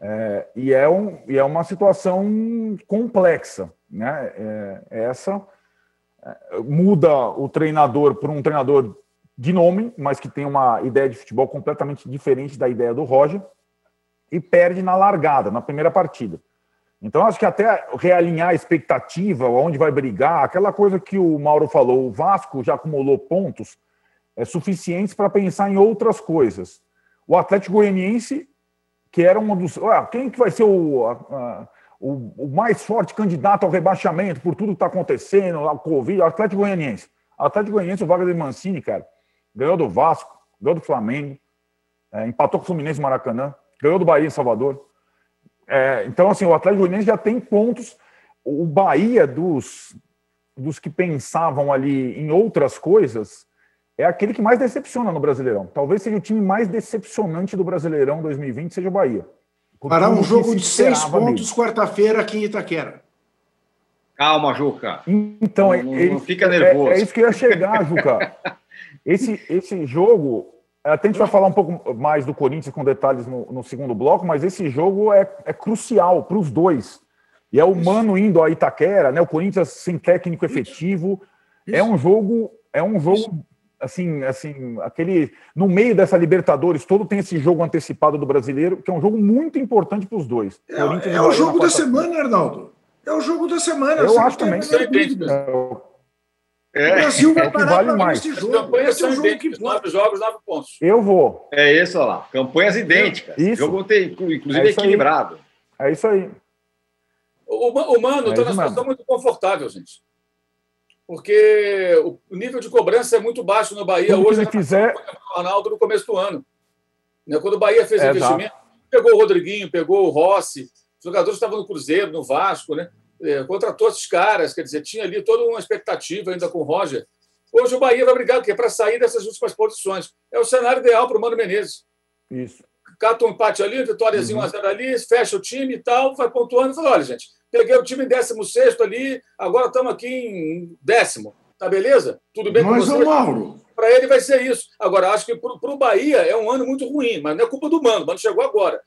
É, e, é um, e é uma situação complexa. Né? É, é essa é, muda o treinador por um treinador de nome, mas que tem uma ideia de futebol completamente diferente da ideia do Roger, e perde na largada, na primeira partida. Então, acho que até realinhar a expectativa, onde vai brigar, aquela coisa que o Mauro falou, o Vasco já acumulou pontos, é, suficientes para pensar em outras coisas. O Atlético Goianiense, que era um dos. Ué, quem que vai ser o, a, o, o, mais forte candidato ao rebaixamento por tudo que está acontecendo, a Covid? O Atlético Goianiense. O Atlético Goianiense, o Wagner Mancini, cara, ganhou do Vasco, ganhou do Flamengo, é, empatou com o Fluminense Maracanã, ganhou do Bahia em Salvador. É, então, assim, o Atlético Goianiense já tem pontos. O Bahia, dos, dos que pensavam ali em outras coisas, é aquele que mais decepciona no Brasileirão. Talvez seja o time mais decepcionante do Brasileirão 2020, seja o Bahia. Fará um jogo de seis pontos quarta-feira aqui em Itaquera. Calma, Juca. Então, não, não, não fica nervoso. É, é, isso que eu ia chegar, Juca. <laughs> esse, esse jogo, até a gente vai falar um pouco mais do Corinthians com detalhes no, no segundo bloco, mas esse jogo é, é crucial para os dois. E é o Mano indo a Itaquera, né? O Corinthians sem técnico efetivo. É um jogo, é um jogo assim, assim, aquele no meio dessa Libertadores todo tem esse jogo antecipado do brasileiro, que é um jogo muito importante para os dois. É, é o jogo da semana, Arnaldo. É o jogo da semana. Eu acho também. É, o Brasil vai é parar vale mais. esse jogo. Esse é um jogo que nove jogos, nove pontos. Eu vou. É isso lá. Campanhas idênticas. Isso. Jogo tem, inclusive, É isso aí. equilibrado. É isso aí. O, o Mano É está isso numa mesmo. situação muito confortável, gente. Porque o nível de cobrança é muito baixo no Bahia que hoje. ele fizer- O Ronaldo no começo do ano. Né, Quando o Bahia fez É, investimento, pegou o Rodriguinho, pegou o Rossi, os jogadores estavam no Cruzeiro, no Vasco, né? É, contratou esses caras, quer dizer, tinha ali toda uma expectativa ainda com o Roger. Hoje o Bahia vai brigar? Para sair dessas últimas posições. É o cenário ideal para o Mano Menezes. Isso. cata um empate ali, vitóriazinho Uhum. 1x0 ali, fecha o time e tal, vai pontuando e fala: olha, gente, peguei o time em 16 ali, agora estamos aqui em décimo. Tá beleza? Tudo bem com Mas, você? ô Mauro, Para ele vai ser isso. Agora, acho que para o Bahia é um ano muito ruim, mas não é culpa do Mano. O Mano chegou agora.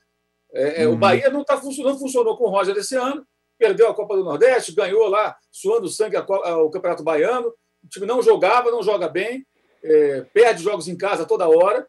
É, é, O Uhum. Bahia não, tá, não funcionou com o Roger esse ano, perdeu a Copa do Nordeste, ganhou lá, suando sangue a a- o Campeonato Baiano. O time não jogava, não joga bem, é, perde jogos em casa toda hora.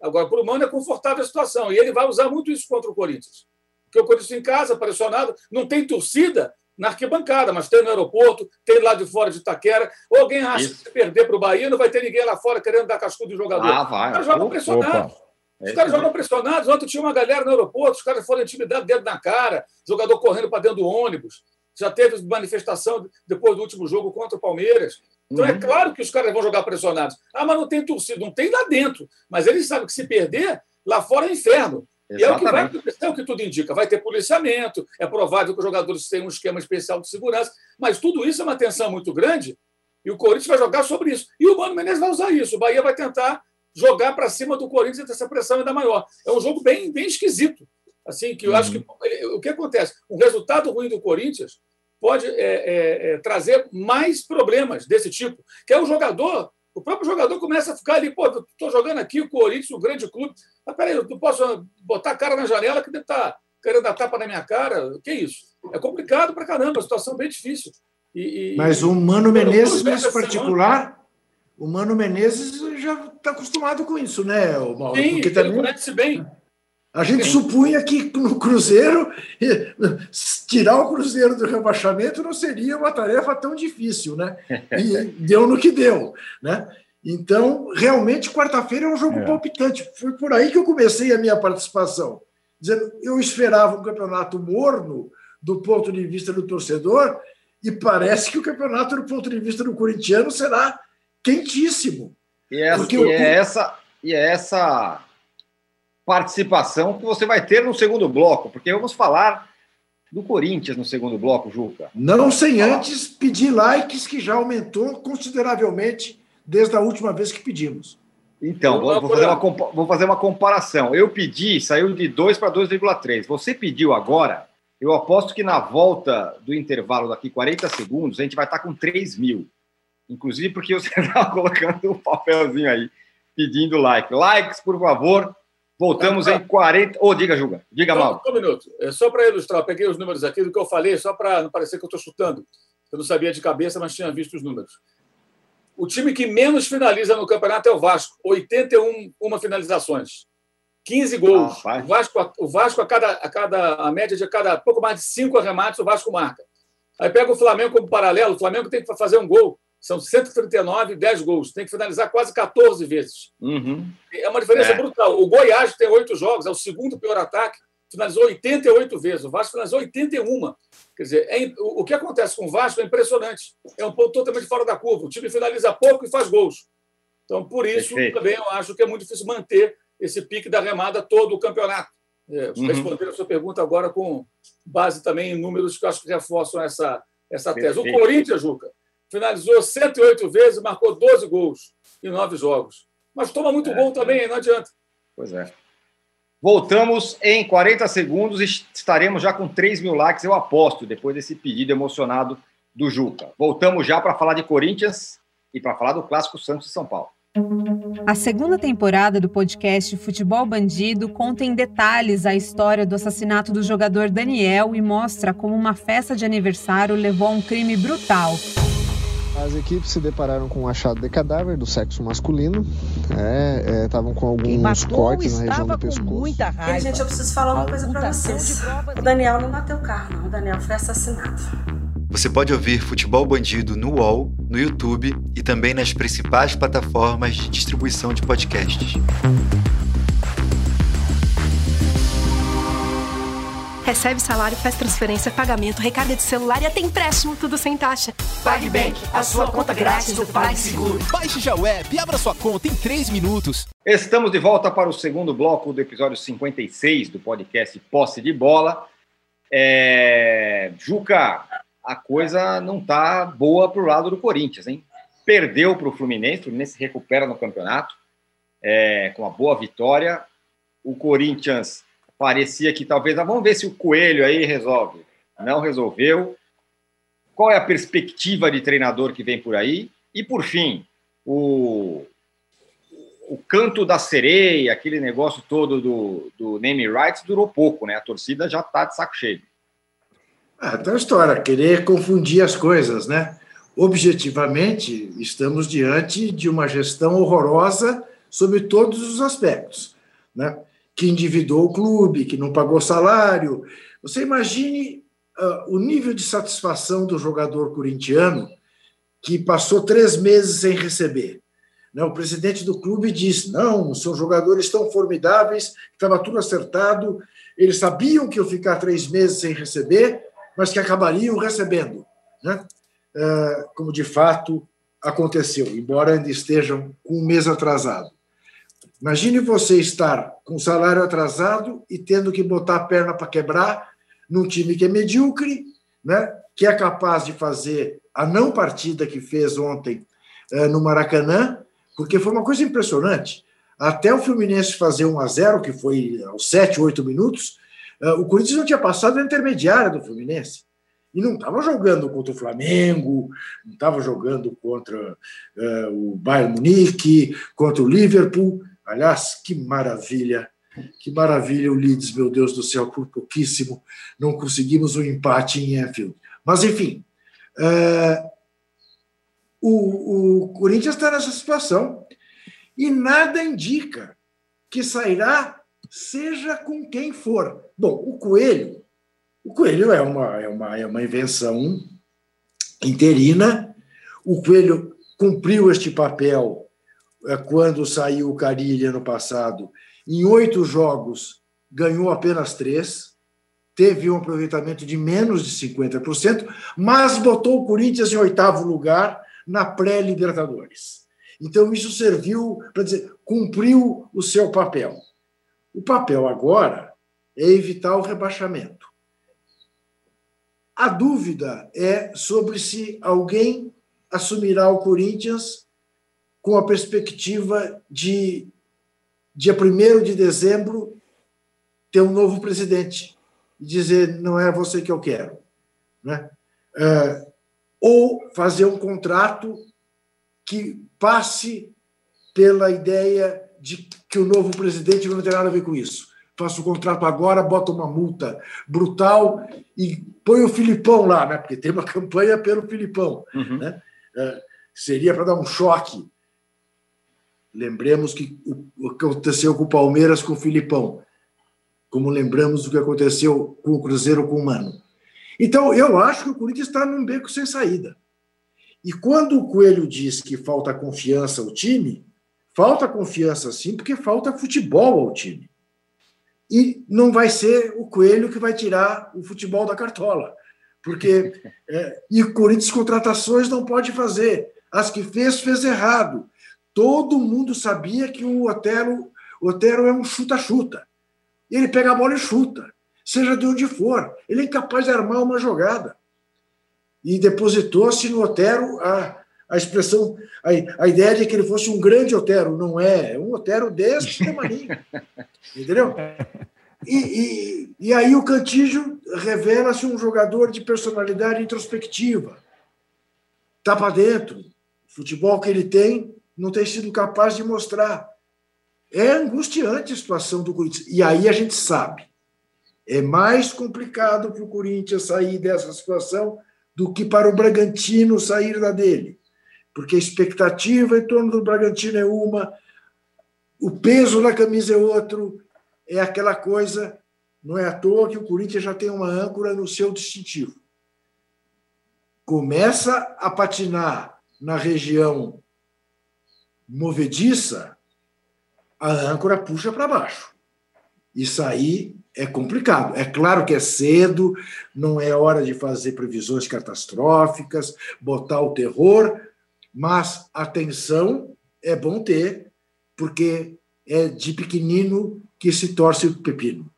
Agora, para o Mano é confortável a situação. E ele vai usar muito isso contra o Corinthians. Porque o Corinthians em casa, pressionado, não tem torcida na arquibancada, mas tem no aeroporto, tem lá de fora de Itaquera. Ou alguém acha Isso. que se perder para o Bahia, não vai ter ninguém lá fora querendo dar cascudo de jogador. Ah, os vai. caras jogam pressionados. Opa. Os caras jogam pressionados. Ontem tinha uma galera no aeroporto, os caras foram intimidados dedo na cara, jogador correndo para dentro do ônibus. Já teve manifestação depois do último jogo contra o Palmeiras. Então é Uhum. claro que os caras vão jogar pressionados. Ah, mas não tem torcida. Não tem lá dentro. Mas eles sabem que se perder, lá fora é inferno. E é o que vai acontecer, é o que tudo indica. Vai ter policiamento, é provável que os jogadores tenham um esquema especial de segurança, mas tudo isso é uma tensão muito grande e o Corinthians vai jogar sobre isso. E o Mano Menezes vai usar isso. O Bahia vai tentar jogar para cima do Corinthians e ter essa pressão ainda maior. É um jogo bem, bem esquisito. Assim, que eu acho que o que acontece? Um resultado ruim do Corinthians pode é, é, é, trazer mais problemas desse tipo. Que é o jogador, o próprio jogador começa a ficar ali, pô, estou jogando aqui o Corinthians, o grande clube. Mas peraí, eu não posso botar a cara na janela que deve estar querendo dar tapa na minha cara. Que isso? É complicado pra caramba, a situação é bem difícil. E, e- mas o Mano Menezes, nesse a semana- particular, o Mano Menezes já está acostumado com isso, né, Mauro? Sim, Porque ele também conhece bem. A gente Sim. supunha que no Cruzeiro, <laughs> tirar o Cruzeiro do rebaixamento não seria uma tarefa tão difícil, né? E <laughs> deu no que deu, né? Então, realmente, quarta-feira é um jogo É. palpitante. Foi por aí que eu comecei a minha participação. Dizendo, eu esperava um campeonato morno do ponto de vista do torcedor e parece que o campeonato do ponto de vista do corintiano será quentíssimo. E, essa, Porque e, o- é essa, e é essa participação que você vai ter no segundo bloco, porque vamos falar do Corinthians no segundo bloco, Juca. Não sem antes pedir likes, que já aumentou consideravelmente desde a última vez que pedimos. Então, vou, vou fazer uma, vou fazer uma comparação. Eu pedi, saiu de 2 para 2,3. Você pediu agora, eu aposto que na volta do intervalo daqui 40 segundos, a gente vai estar com 3 mil. Inclusive porque você estava <laughs> colocando um papelzinho aí, pedindo like. Likes, por favor. Voltamos em 40. Ô, diga, Juga. Diga, Mauro. só um minuto. É só para ilustrar, eu peguei os números aqui do que eu falei, só para não parecer que eu estou chutando. Eu não sabia de cabeça, mas tinha visto os números. O time que menos finaliza no campeonato é o Vasco, 81 uma finalizações. 15 gols. Rapaz. o Vasco, o Vasco a, cada, a, cada, a média de cada pouco mais de cinco arremates, o Vasco marca. Aí pega o Flamengo como paralelo, o Flamengo tem que fazer um gol. São 139 e 10 gols. Tem que finalizar quase 14 vezes. Uhum. É uma diferença É. brutal. O Goiás tem oito jogos, é o segundo pior ataque, finalizou 88 vezes. O Vasco finalizou 81. Quer dizer, é o que acontece com o Vasco é impressionante. É um ponto totalmente fora da curva. O time finaliza pouco e faz gols. Então, por isso, Perfeito. também eu acho que é muito difícil manter esse pique da remada todo o campeonato. É, Uhum. Responder a sua pergunta agora com base também em números que eu acho que reforçam essa, essa tese. O. Corinthians, Juca, finalizou 108 vezes, marcou 12 gols em nove jogos. Mas toma muito É. gol também, não adianta. Pois é. Voltamos em 40 segundos e estaremos já com 3 mil likes, eu aposto, depois desse pedido emocionado do Juca. Voltamos já para falar de Corinthians e para falar do clássico Santos e São Paulo. A segunda temporada do podcast Futebol Bandido conta em detalhes a história do assassinato do jogador Daniel e mostra como uma festa de aniversário levou a um crime brutal. As equipes se depararam com um achado de cadáver do sexo masculino. Estavam é, é, com alguns cortes na região do pescoço. Muita raiva. E, gente, eu preciso falar uma coisa para vocês. O Daniel não bateu o carro, não. O Daniel foi assassinado. Você pode ouvir Futebol Bandido no UOL, no YouTube e também nas principais plataformas de distribuição de podcasts. Recebe salário, faz transferência, pagamento, recarga de celular e até empréstimo, tudo sem taxa. PagBank, a sua conta grátis do PagSeguro. Baixe já o app e abra sua conta em 3 minutos. Estamos de volta para o segundo bloco do episódio 56 do podcast Posse de Bola. É... Juca, a coisa não tá boa para o lado do Corinthians, hein? Perdeu para o Fluminense, o Fluminense se recupera no campeonato é, com uma boa vitória. O Corinthians parecia que talvez, ah, vamos ver se o Coelho aí resolve. Não resolveu. Qual é a perspectiva de treinador que vem por aí? E, por fim, o, o canto da sereia, aquele negócio todo do, do name rights, durou pouco, né? A torcida já está de saco cheio. Ah, então, história, querer confundir as coisas, né? Objetivamente, estamos diante de uma gestão horrorosa sobre todos os aspectos, né? Que endividou o clube, que não pagou salário. Você imagine uh, o nível de satisfação do jogador corintiano que passou três meses sem receber. Né? O presidente do clube disse: não, são jogadores tão formidáveis, estava tudo acertado, eles sabiam que eu ficar três meses sem receber, mas que acabariam recebendo. Né? Uh, como de fato aconteceu, embora ainda estejam com um mês atrasado. Imagine você estar com salário atrasado e tendo que botar a perna para quebrar num time que é medíocre, né? que é capaz de fazer a não partida que fez ontem eh, no Maracanã, porque foi uma coisa impressionante. Até o Fluminense fazer 1 a 0 que foi aos 7, 8 minutos, eh, o Corinthians não tinha passado a intermediária do Fluminense. E não estava jogando contra o Flamengo, não estava jogando contra uh, o Bayern Munique, contra o Liverpool. Aliás, que maravilha, que maravilha o Leeds, meu Deus do céu, por pouquíssimo não conseguimos um empate em Anfield. Mas, enfim, é, o, o Corinthians está nessa situação e nada indica que sairá, seja com quem for. Bom, o Coelho, o Coelho é uma, é uma, é uma invenção interina. O Coelho cumpriu este papel quando saiu o Carilli ano passado, em oito jogos ganhou apenas três, teve um aproveitamento de menos de 50%, mas botou o Corinthians em oitavo lugar na pré-Libertadores. Então, isso serviu para dizer, cumpriu o seu papel. O papel agora é evitar o rebaixamento. A dúvida é sobre se alguém assumirá o Corinthians com a perspectiva de, dia 1 de dezembro, ter um novo presidente e dizer: não é você que eu quero. Né? É, ou fazer um contrato que passe pela ideia de que o novo presidente não tem nada a ver com isso. Faça o contrato agora, bota uma multa brutal e põe o Filipão lá, né? porque tem uma <laughs> campanha pelo Filipão. Uhum. Né? É, seria para dar um choque Lembremos que o que aconteceu com o Palmeiras com o Filipão, como lembramos o que aconteceu com o Cruzeiro com o Mano. Então, eu acho que o Corinthians está num beco sem saída. E quando o Coelho diz que falta confiança ao time, falta confiança sim, porque falta futebol ao time. E não vai ser o Coelho que vai tirar o futebol da cartola. Porque. <laughs> É, e o Corinthians contratações não pode fazer. As que fez, fez errado. Todo mundo sabia que o Otero, o Otero é um chuta-chuta. Ele pega a bola e chuta, seja de onde for. Ele é incapaz de armar uma jogada. E depositou-se no Otero a, a expressão, a, a ideia de que ele fosse um grande Otero. Não é, é um Otero desse tamanho. <laughs> Entendeu? E, e, e, aí o Cantígio revela-se um jogador de personalidade introspectiva. Está para dentro. O futebol que ele tem não tem sido capaz de mostrar. É angustiante a situação do Corinthians. E aí a gente sabe. É mais complicado para o Corinthians sair dessa situação do que para o Bragantino sair da dele. porque a expectativa em torno do Bragantino é uma, o peso na camisa é outro, é aquela coisa. Não é à toa que o Corinthians já tem uma âncora no seu distintivo. Começa a patinar na região movediça, a âncora puxa para baixo. Isso aí é complicado. É claro que é cedo, não é hora de fazer previsões catastróficas, botar o terror, mas atenção é bom ter, porque é de pequenino que se torce o pepino.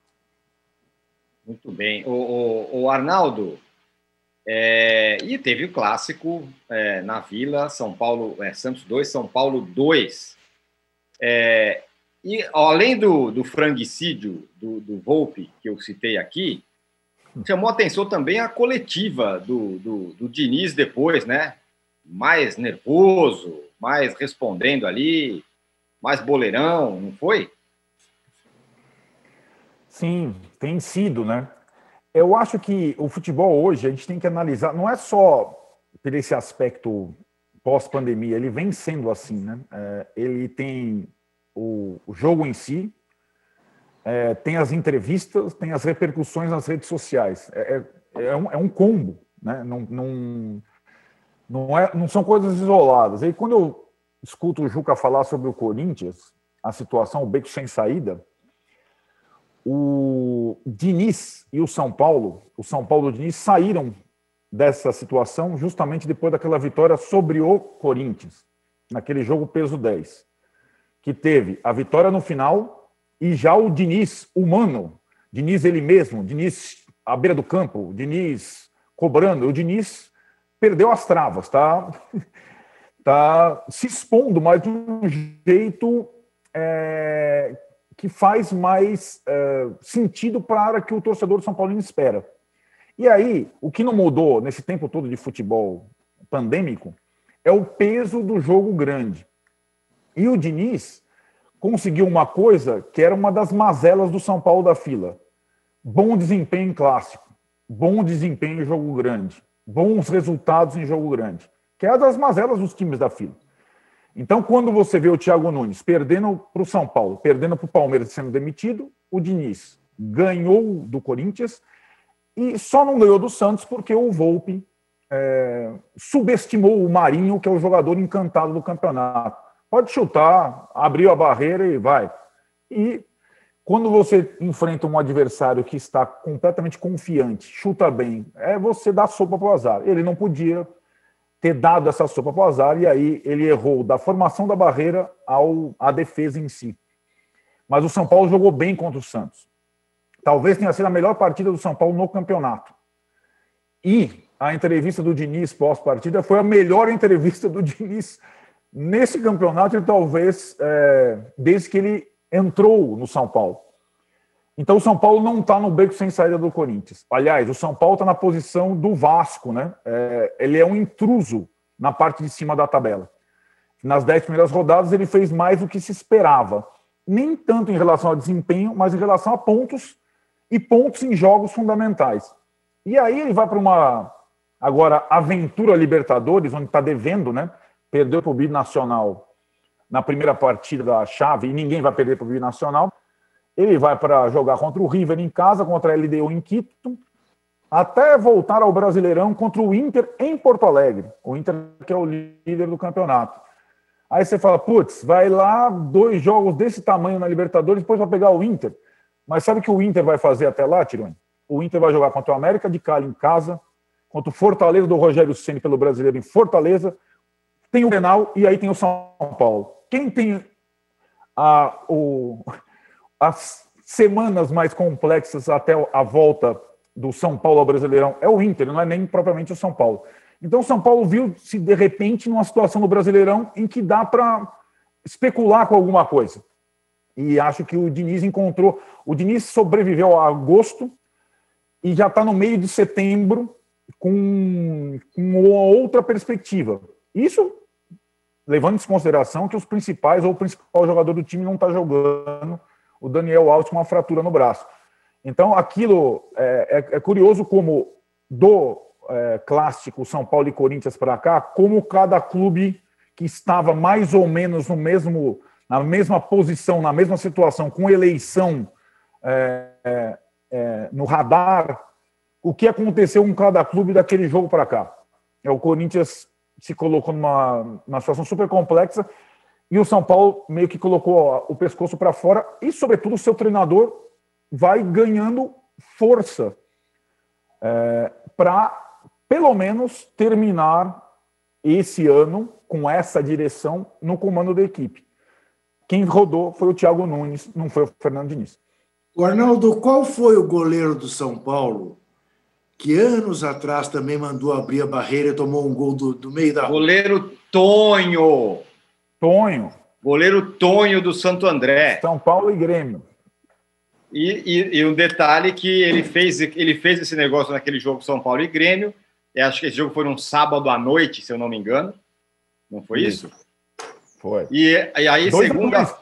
Muito bem. O, o, o Arnaldo, é, e teve o clássico é, na Vila, São Paulo, é, Santos 2, São Paulo 2. É, e além do, do frangicídio do, do Volpe, que eu citei aqui, chamou atenção também a coletiva do, do, do Diniz depois, né? Mais nervoso, mais respondendo ali, mais boleirão, não foi? Sim, tem sido, né? Eu acho que o futebol hoje a gente tem que analisar, não é só por esse aspecto pós-pandemia, ele vem sendo assim, né? É, ele tem o, o, jogo em si, é, tem as entrevistas, tem as repercussões nas redes sociais. É, é, é um, é um, combo, né? Não, não, não, é, não são coisas isoladas. E quando eu escuto o Juca falar sobre o Corinthians, a situação, o beco sem saída, o Diniz e o São Paulo, o São Paulo e o Diniz saíram dessa situação justamente depois daquela vitória sobre o Corinthians, naquele jogo peso 10, que teve a vitória no final e já o Diniz humano, Diniz ele mesmo, Diniz à beira do campo, Diniz cobrando, o Diniz perdeu as travas, tá? <laughs> tá se expondo, mas de um jeito é, que faz mais é, sentido para que o torcedor do São Paulino espera. E aí, o que não mudou nesse tempo todo de futebol pandêmico é o peso do jogo grande. E o Diniz conseguiu uma coisa que era uma das mazelas do São Paulo da fila: bom desempenho em clássico, bom desempenho em jogo grande, bons resultados em jogo grande que é a das mazelas dos times da fila. Então, quando você vê o Thiago Nunes perdendo para o São Paulo, perdendo para o Palmeiras sendo demitido, o Diniz ganhou do Corinthians e só não ganhou do Santos porque o Volpe é, subestimou o Marinho, que é o jogador encantado do campeonato. Pode chutar, abriu a barreira e vai. E quando você enfrenta um adversário que está completamente confiante, chuta bem, é você dar sopa para o azar. Ele não podia ter dado essa sopa para o azar, e aí ele errou da formação da barreira ao à defesa em si. Mas o São Paulo jogou bem contra o Santos. Talvez tenha sido a melhor partida do São Paulo no campeonato. E a entrevista do Diniz pós-partida foi a melhor <laughs> entrevista do Diniz nesse campeonato e talvez é, desde que ele entrou no São Paulo. Então o São Paulo não está no beco sem saída do Corinthians. Aliás, o São Paulo está na posição do Vasco, né? É, ele é um intruso na parte de cima da tabela. Nas dez primeiras rodadas ele fez mais do que se esperava. Nem tanto em relação ao desempenho, mas em relação a pontos e pontos em jogos fundamentais. E aí ele vai para uma agora aventura Libertadores, onde está devendo, né? Perdeu para o Binacional na primeira partida da chave e ninguém vai perder para o Binacional ele vai para jogar contra o River em casa, contra a LDU em Quito, até voltar ao Brasileirão contra o Inter em Porto Alegre. O Inter que é o líder do campeonato. Aí você fala, putz, vai lá, dois jogos desse tamanho na Libertadores, depois vai pegar o Inter. Mas sabe o que o Inter vai fazer até lá, Tironi? O Inter vai jogar contra o América de Cali em casa, contra o Fortaleza do Rogério Ceni pelo Brasileiro em Fortaleza, tem o Penal e aí tem o São Paulo. Quem tem a, o, as semanas mais complexas até a volta do São Paulo ao Brasileirão é o Inter, não é nem propriamente o São Paulo. Então, o São Paulo viu-se, de repente, numa situação no Brasileirão em que dá para especular com alguma coisa. E acho que o Diniz encontrou. O Diniz sobreviveu a agosto e já está no meio de setembro com, com outra perspectiva. Isso levando em consideração que os principais ou o principal jogador do time não está jogando o Daniel Alves com uma fratura no braço. Então, aquilo é, é, é curioso como do é, clássico São Paulo e Corinthians para cá, como cada clube que estava mais ou menos no mesmo, na mesma posição, na mesma situação, com eleição é, é, é no radar, o que aconteceu com cada clube daquele jogo para cá. É, o Corinthians se colocou numa, numa situação super complexa e o São Paulo meio que colocou o pescoço para fora e, sobretudo, o seu treinador vai ganhando força é, para, pelo menos, terminar esse ano com essa direção no comando da equipe. Quem rodou foi o Thiago Nunes, não foi o Fernando Diniz. O Arnaldo, qual foi o goleiro do São Paulo que anos atrás também mandou abrir a barreira e tomou um gol do, do meio da Goleiro Tonho. Tonho. Goleiro Tonho do Santo André. São Paulo e Grêmio. E, e, e, um detalhe que ele fez, ele fez esse negócio naquele jogo São Paulo e Grêmio. Eu acho que esse jogo foi um sábado à noite, se eu não me engano. Não foi isso? isso? Foi. E, e aí, dois segunda.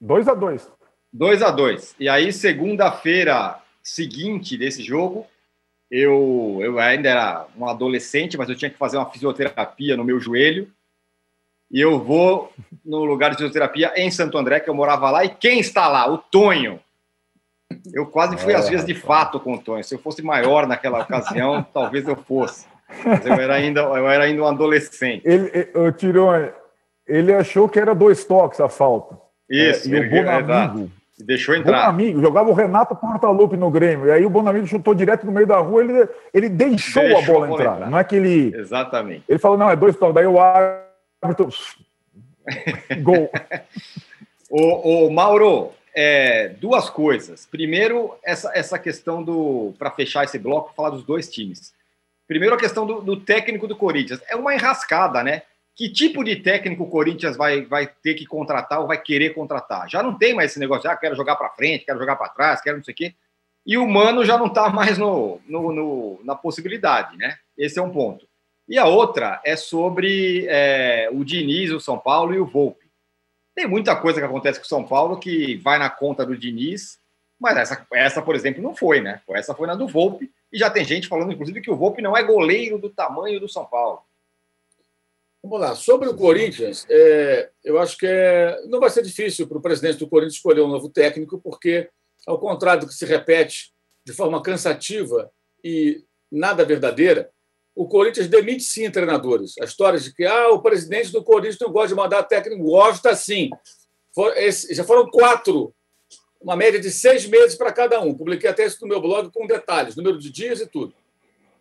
2 a 2 2 a 2 E aí, segunda-feira seguinte desse jogo, eu, eu ainda era um adolescente, mas eu tinha que fazer uma fisioterapia no meu joelho. E eu vou no lugar de fisioterapia em Santo André, que eu morava lá. E quem está lá? O Tonho. Eu quase fui às vezes de fato com o Tonho. Se eu fosse maior naquela ocasião, <laughs> talvez eu fosse. Mas eu era ainda, eu era ainda um adolescente. Ele, o Tirone, ele achou que era dois toques a falta. Isso, é, e o Bonamigo. É deixou entrar. Bonamigo, jogava o Renato Portaluppi no Grêmio. E aí o Bonamigo chutou direto no meio da rua, ele, ele deixou, deixou a bola, entrar. entrar. Não é que ele. Exatamente. Ele falou, não, é dois toques. Daí o árbitro. Gol. <laughs> o, o Mauro, é, duas coisas. Primeiro, essa, essa questão do. Para fechar esse bloco, falar dos dois times. Primeiro, a questão do, do, técnico do Corinthians. É uma enrascada, né? Que tipo de técnico o Corinthians vai, vai ter que contratar ou vai querer contratar? Já não tem mais esse negócio de, ah, quero jogar para frente, quero jogar para trás, quero não sei o quê. E o Mano já não está mais no, no, no, na possibilidade, né? Esse é um ponto. E a outra é sobre é, o Diniz, o São Paulo e o Volpe. Tem muita coisa que acontece com o São Paulo que vai na conta do Diniz, mas essa, essa, por exemplo, não foi, né? Essa foi na do Volpe, e já tem gente falando, inclusive, que o Volpe não é goleiro do tamanho do São Paulo. Vamos lá. Sobre o Corinthians, é, eu acho que é, não vai ser difícil para o presidente do Corinthians escolher um novo técnico, porque, ao contrário do que se repete de forma cansativa e nada verdadeira, o Corinthians demite sim treinadores. A história de que ah, o presidente do Corinthians não gosta de mandar técnico, gosta sim. For, esse, já foram quatro, uma média de seis meses para cada um. Publiquei até isso no meu blog com detalhes, número de dias e tudo.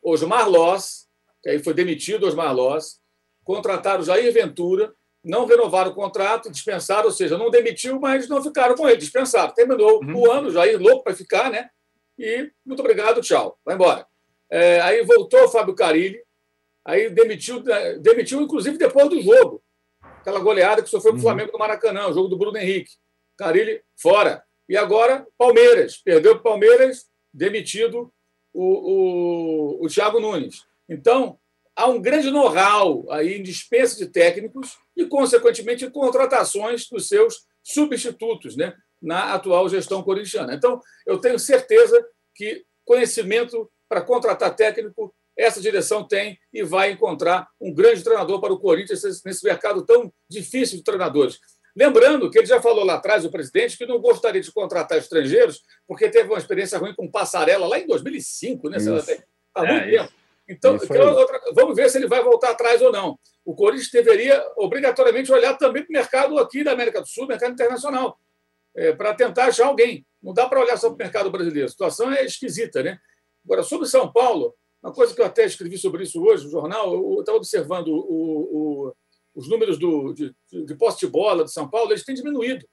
Osmar Loss, que aí foi demitido Osmar Loss, contrataram Jair Ventura, não renovaram o contrato, dispensaram, ou seja, não demitiu, mas não ficaram com ele, dispensaram. Terminou uhum. o ano, Jair louco para ficar, né? E muito obrigado, tchau, vai embora. É, aí voltou o Fábio Carilli, aí demitiu, é, demitiu inclusive depois do jogo. Aquela goleada que sofreu para o uhum. Flamengo no Maracanã, o jogo do Bruno Henrique. Carilli fora. E agora, Palmeiras. Perdeu para o Palmeiras, demitido o, o, o Thiago Nunes. Então, há um grande know-how aí em dispensa de técnicos e, consequentemente, em contratações dos seus substitutos né, na atual gestão corintiana. Então, eu tenho certeza que conhecimento para contratar técnico, essa direção tem e vai encontrar um grande treinador para o Corinthians nesse mercado tão difícil de treinadores. Lembrando que ele já falou lá atrás, o presidente, que não gostaria de contratar estrangeiros, porque teve uma experiência ruim com Passarela lá em 2005, né? Há muito é, tempo. Então, outra, vamos ver se ele vai voltar atrás ou não. O Corinthians deveria obrigatoriamente olhar também para o mercado aqui da América do Sul, mercado internacional, é, para tentar achar alguém. Não dá para olhar só para o mercado brasileiro. A situação é esquisita, né? Agora, sobre São Paulo, uma coisa que eu até escrevi sobre isso hoje no jornal, eu estava observando o, o, os números do, de, de posse de bola de São Paulo, eles têm diminuído.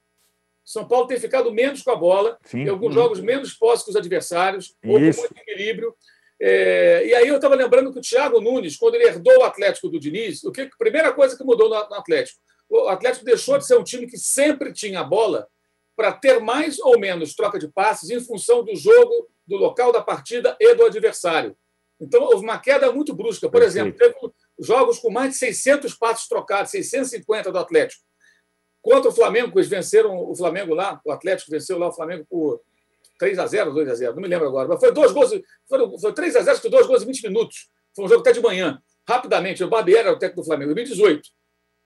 São Paulo tem ficado menos com a bola, Sim. em alguns jogos menos posse com os adversários, ou com muito equilíbrio. É, e aí eu estava lembrando que o Thiago Nunes, quando ele herdou o Atlético do Diniz, o que, a primeira coisa que mudou no Atlético, o Atlético deixou de ser um time que sempre tinha a bola para ter mais ou menos troca de passes em função do jogo do local da partida e do adversário. Então, houve uma queda muito brusca. Por exemplo, teve jogos com mais de 600 passos trocados, 650 do Atlético. Contra o Flamengo, eles venceram o Flamengo lá, o Atlético venceu lá o Flamengo por 3 a 0 2 a 0 não me lembro agora. Mas foi dois gols, foi, foi 3 a 0 foi dois gols em 20 minutos. Foi um jogo até de manhã. Rapidamente, o Barbieri era o técnico do Flamengo, em 2018.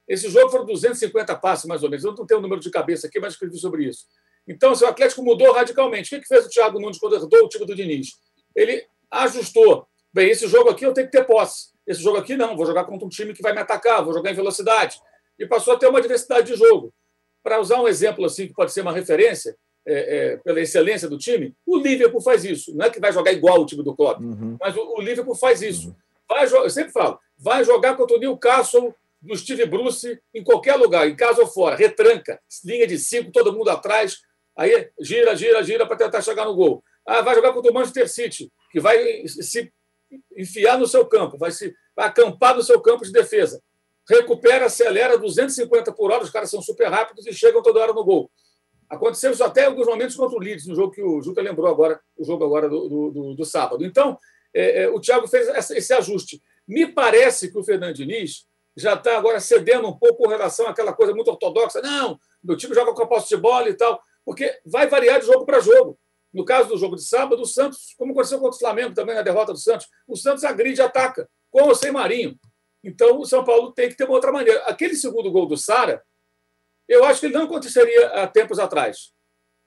Esse jogo foram 250 passes, mais ou menos. Eu não tenho o número de cabeça aqui, mas escrevi sobre isso. Então, o Atlético mudou radicalmente. O que fez o Thiago Nunes quando herdou o time do Diniz? Ele ajustou. Bem, esse jogo aqui eu tenho que ter posse. Esse jogo aqui não. Vou jogar contra um time que vai me atacar, vou jogar em velocidade. E passou a ter uma diversidade de jogo. Para usar um exemplo assim que pode ser uma referência, é, é, pela excelência do time, o Liverpool faz isso. Não é que vai jogar igual o time do Klopp, uhum. mas o, o, Liverpool faz isso. Uhum. Vai, eu sempre falo, vai jogar contra o Newcastle do Steve Bruce em qualquer lugar, em casa ou fora, retranca, linha de cinco, todo mundo atrás, aí gira, gira, gira para tentar chegar no gol. Ah, vai jogar contra o Manchester City, que vai se enfiar no seu campo, vai se vai acampar no seu campo de defesa. Recupera, acelera 250 por hora, os caras são super rápidos e chegam toda hora no gol. Aconteceu isso até em alguns momentos contra o Leeds, no jogo que o Juca lembrou agora, o jogo agora do, do, do sábado. Então, é, é, o Thiago fez esse ajuste. Me parece que o Fernando Diniz já está agora cedendo um pouco com relação àquela coisa muito ortodoxa. Não, meu time joga com a posse de bola e tal, porque vai variar de jogo para jogo. No caso do jogo de sábado, o Santos, como aconteceu contra o Flamengo também na derrota do Santos, o Santos agride e ataca, com ou sem Marinho. Então, o São Paulo tem que ter uma outra maneira. Aquele segundo gol do Sara, eu acho que ele não aconteceria há tempos atrás.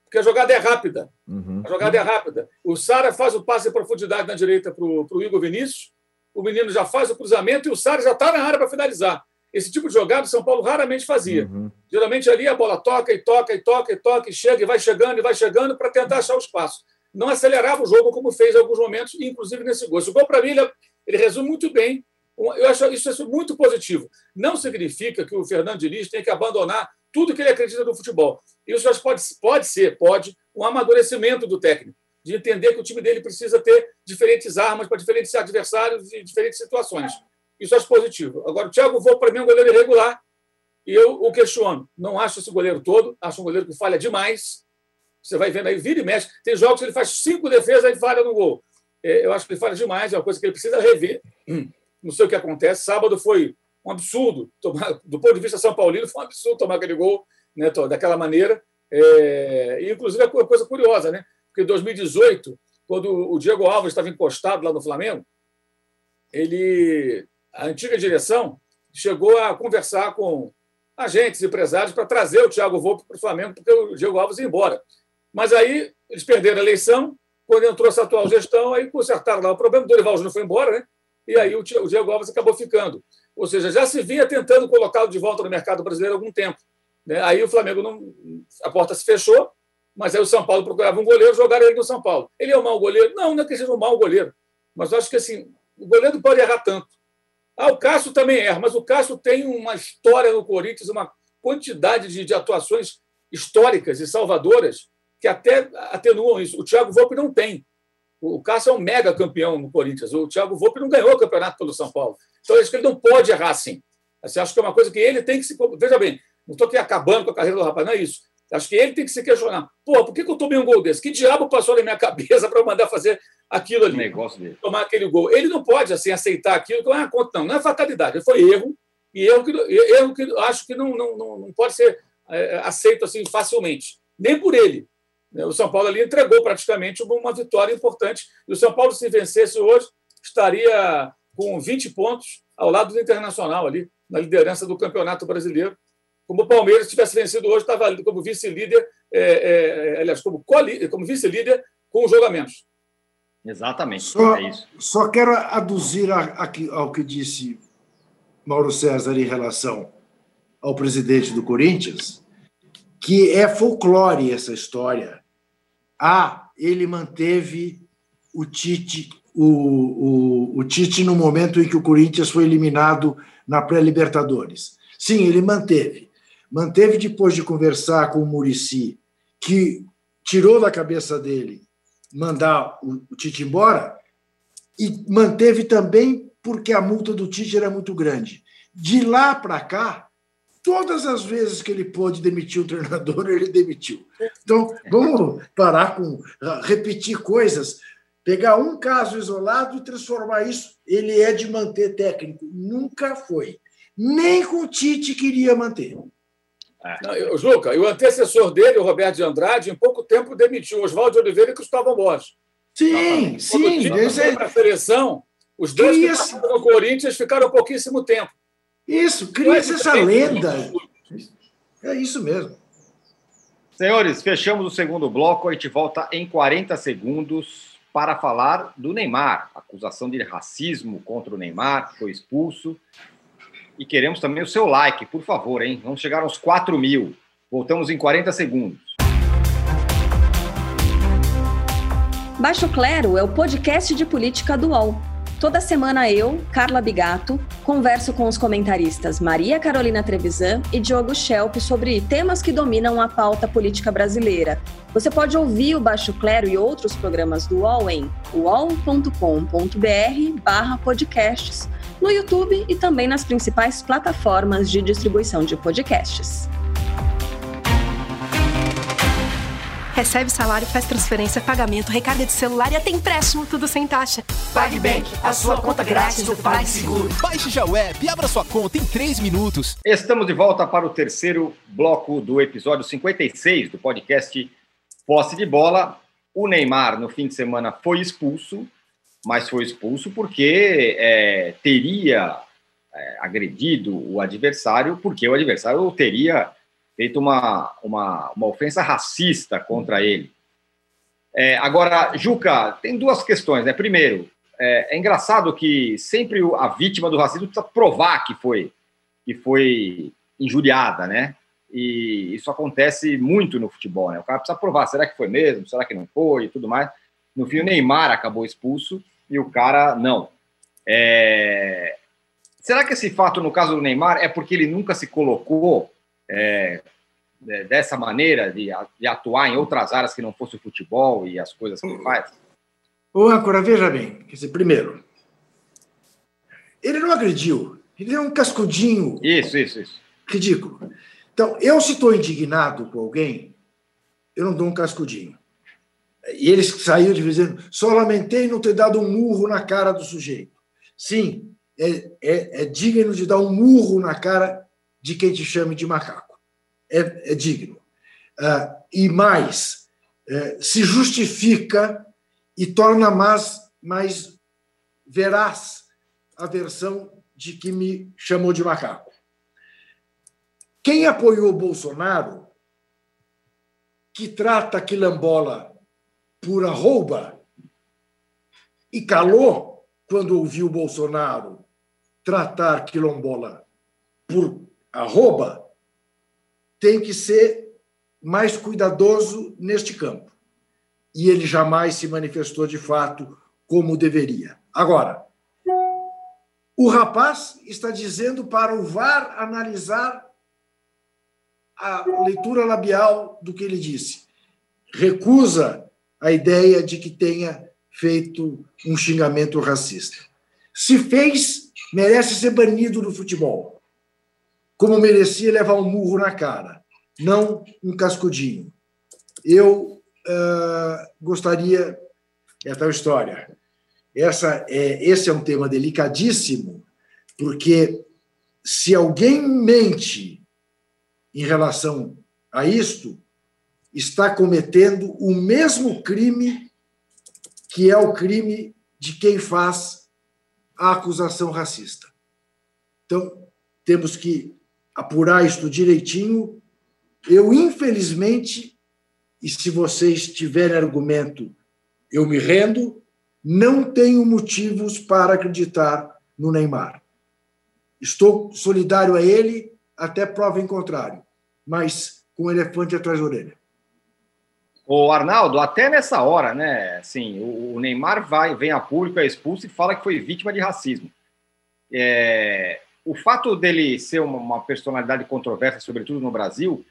Porque a jogada é rápida. Uhum. A jogada é rápida. O Sara faz o passe em profundidade na direita para o Igor Vinícius, o menino já faz o cruzamento e o Sara já está na área para finalizar. Esse tipo de jogada o São Paulo raramente fazia. Uhum. Geralmente ali a bola toca e toca e toca e toca e chega e vai chegando e vai chegando para tentar achar o espaço. Não acelerava o jogo como fez em alguns momentos, inclusive nesse gol. Esse gol, para mim, ele, ele resume muito bem eu acho isso muito positivo. Não significa que o Fernando Diniz tem que abandonar tudo que ele acredita no futebol. Isso pode, pode ser, pode, um amadurecimento do técnico, de entender que o time dele precisa ter diferentes armas para diferentes adversários e diferentes situações. Isso acho positivo. Agora, o Thiago Vô, para mim, é um goleiro irregular, e eu o questiono. Não acho esse goleiro todo, acho um goleiro que falha demais. Você vai vendo aí, vira e mexe. Tem jogos que ele faz cinco defesas e falha no gol. É, eu acho que ele falha demais, é uma coisa que ele precisa rever. <clears throat> Não sei o que acontece. Sábado foi um absurdo. Tomar, do ponto de vista São Paulino, foi um absurdo tomar aquele gol né, daquela maneira. É, e, inclusive, é uma coisa curiosa, né? Porque em 2018, quando o Diego Alves estava encostado lá no Flamengo, ele, a antiga direção chegou a conversar com agentes, empresários, para trazer o Thiago Volpe para o Flamengo, porque o Diego Alves ia embora. Mas aí eles perderam a eleição, quando entrou essa atual gestão, aí consertaram lá o problema. O Dorival Júnior foi embora, né? E aí o Diego Alves acabou ficando. Ou seja, já se vinha tentando colocá-lo de volta no mercado brasileiro há algum tempo. Né? Aí o Flamengo não. A porta se fechou, mas aí o São Paulo procurava um goleiro, jogaram ele no São Paulo. Ele é um mau goleiro? Não, não é que seja um mau goleiro. Mas acho que assim, o goleiro pode errar tanto. Ah, o Cássio também erra, mas o Cássio tem uma história no Corinthians, uma quantidade de, de atuações históricas e salvadoras que até atenuam isso. O Thiago Volpe não tem. O Cássio é um mega campeão no Corinthians. O Thiago Volpe não ganhou o campeonato pelo São Paulo. Então, acho que ele não pode errar assim. Assim, acho que é uma coisa que ele tem que se. Veja bem, não estou aqui acabando com a carreira do rapaz, não é isso. Acho que ele tem que se questionar. Pô, por que, que eu tomei um gol desse? Que diabo passou na minha <laughs> cabeça para mandar fazer aquilo ali? O negócio dele. Tomar aquele gol. Ele não pode assim aceitar aquilo. Não é, não, não é fatalidade. Foi erro. E erro que, erro que acho que não, não, não, não pode ser é, aceito assim facilmente. Nem por ele. O São Paulo ali entregou praticamente uma vitória importante. E o São Paulo, se vencesse hoje, estaria com 20 pontos ao lado do Internacional ali, na liderança do Campeonato Brasileiro. Como o Palmeiras tivesse vencido hoje, estava ali como vice-líder, é, é, aliás, como, como vice-líder com os jogamentos. Exatamente. Só, é isso. só quero aduzir aqui ao que disse Mauro César em relação ao presidente do Corinthians, que é folclore essa história. Ah, ele manteve o Tite o, o, o Tite no momento em que o Corinthians foi eliminado na pré-Libertadores. Sim, ele manteve. Manteve depois de conversar com o Murici, que tirou da cabeça dele mandar o, Tite embora, e manteve também porque a multa do Tite era muito grande. De lá para cá, todas as vezes que ele pôde demitir o treinador, <laughs> ele demitiu. Então, vamos parar com repetir coisas Pegar um caso isolado e transformar isso, ele é de manter técnico. Nunca foi. Nem com o Tite queria manter. É. Não, Juca, e o antecessor dele, o Roberto de Andrade, em pouco tempo demitiu Oswaldo Oliveira e Cristóvão Borges. Sim, Quando sim. Quando é... para a seleção, os dois que, que no Corinthians ficaram pouquíssimo tempo. Isso, cria-se essa lenda. É isso mesmo. Senhores, fechamos o segundo bloco. A gente volta em 40 segundos para falar do Neymar. Acusação de racismo contra o Neymar, que foi expulso. E queremos também o seu like, por favor, hein? Vamos chegar aos 4 mil. Voltamos em 40 segundos. Baixo Clero é o podcast de política do UOL. Toda semana eu, Carla Bigato, converso com os comentaristas Maria Carolina Trevisan e Diogo Schelp sobre temas que dominam a pauta política brasileira. Você pode ouvir o Baixo Clero e outros programas do UOL em uol.com.br barra podcasts, no YouTube e também nas principais plataformas de distribuição de podcasts. Recebe salário, faz transferência, pagamento, recarga de celular e até empréstimo, tudo sem taxa. PagBank, a sua conta grátis do PagSeguro. Baixe já o app e abra sua conta em 3 minutos. Estamos de volta para o terceiro bloco do episódio 56 do podcast Posse de Bola. O Neymar, no fim de semana, foi expulso, mas foi expulso porque é, teria é, agredido o adversário, porque o adversário teria feito uma, uma, uma ofensa racista contra ele. É, agora, Juca, tem duas questões, né? Primeiro, é, é, engraçado que sempre a vítima do racismo precisa provar que foi, que foi injuriada, né? E isso acontece muito no futebol, né? O cara precisa provar, será que foi mesmo? Será que não foi? E tudo mais. No fim, o Neymar acabou expulso e o cara não. É... Será que esse fato, no caso do Neymar, é porque ele nunca se colocou é, é, dessa maneira, de, de, atuar em outras áreas que não fosse o futebol e as coisas que ele faz? Ô, Âncora, veja bem. Quer dizer, primeiro, ele não agrediu. Ele é um cascudinho. Isso, isso, isso. Ridículo. Então, eu se estou indignado com alguém, eu não dou um cascudinho. E ele saiu de dizendo, só lamentei não ter dado um murro na cara do sujeito. Sim, é, é, é digno de dar um murro na cara de quem te chame de macaco. É, é digno. Uh, e mais, uh, se justifica e torna mais, mais veraz a versão de que me chamou de macaco. Quem apoiou Bolsonaro, que trata Quilombola por arroba, e calou quando ouviu Bolsonaro tratar Quilombola por arroba, tem que ser mais cuidadoso neste campo. E ele jamais se manifestou de fato como deveria. Agora, o rapaz está dizendo para o VAR analisar a leitura labial do que ele disse. Recusa a ideia de que tenha feito um xingamento racista. Se fez, merece ser banido do futebol como merecia levar um murro na cara, não um cascudinho. Eu uh, gostaria. É tal história. Essa é, esse é um tema delicadíssimo, porque se alguém mente em relação a isto, está cometendo o mesmo crime que é o crime de quem faz a acusação racista. Então, temos que apurar isto direitinho. Eu, infelizmente, e se vocês tiverem argumento, eu me rendo, não tenho motivos para acreditar no Neymar. Estou solidário a ele até prova em contrário, mas com o elefante atrás da orelha. O Arnaldo, até nessa hora, né? Assim, o Neymar vai, vem a público, é expulso e fala que foi vítima de racismo. É, o fato dele ser uma, uma, personalidade controversa, sobretudo no Brasil,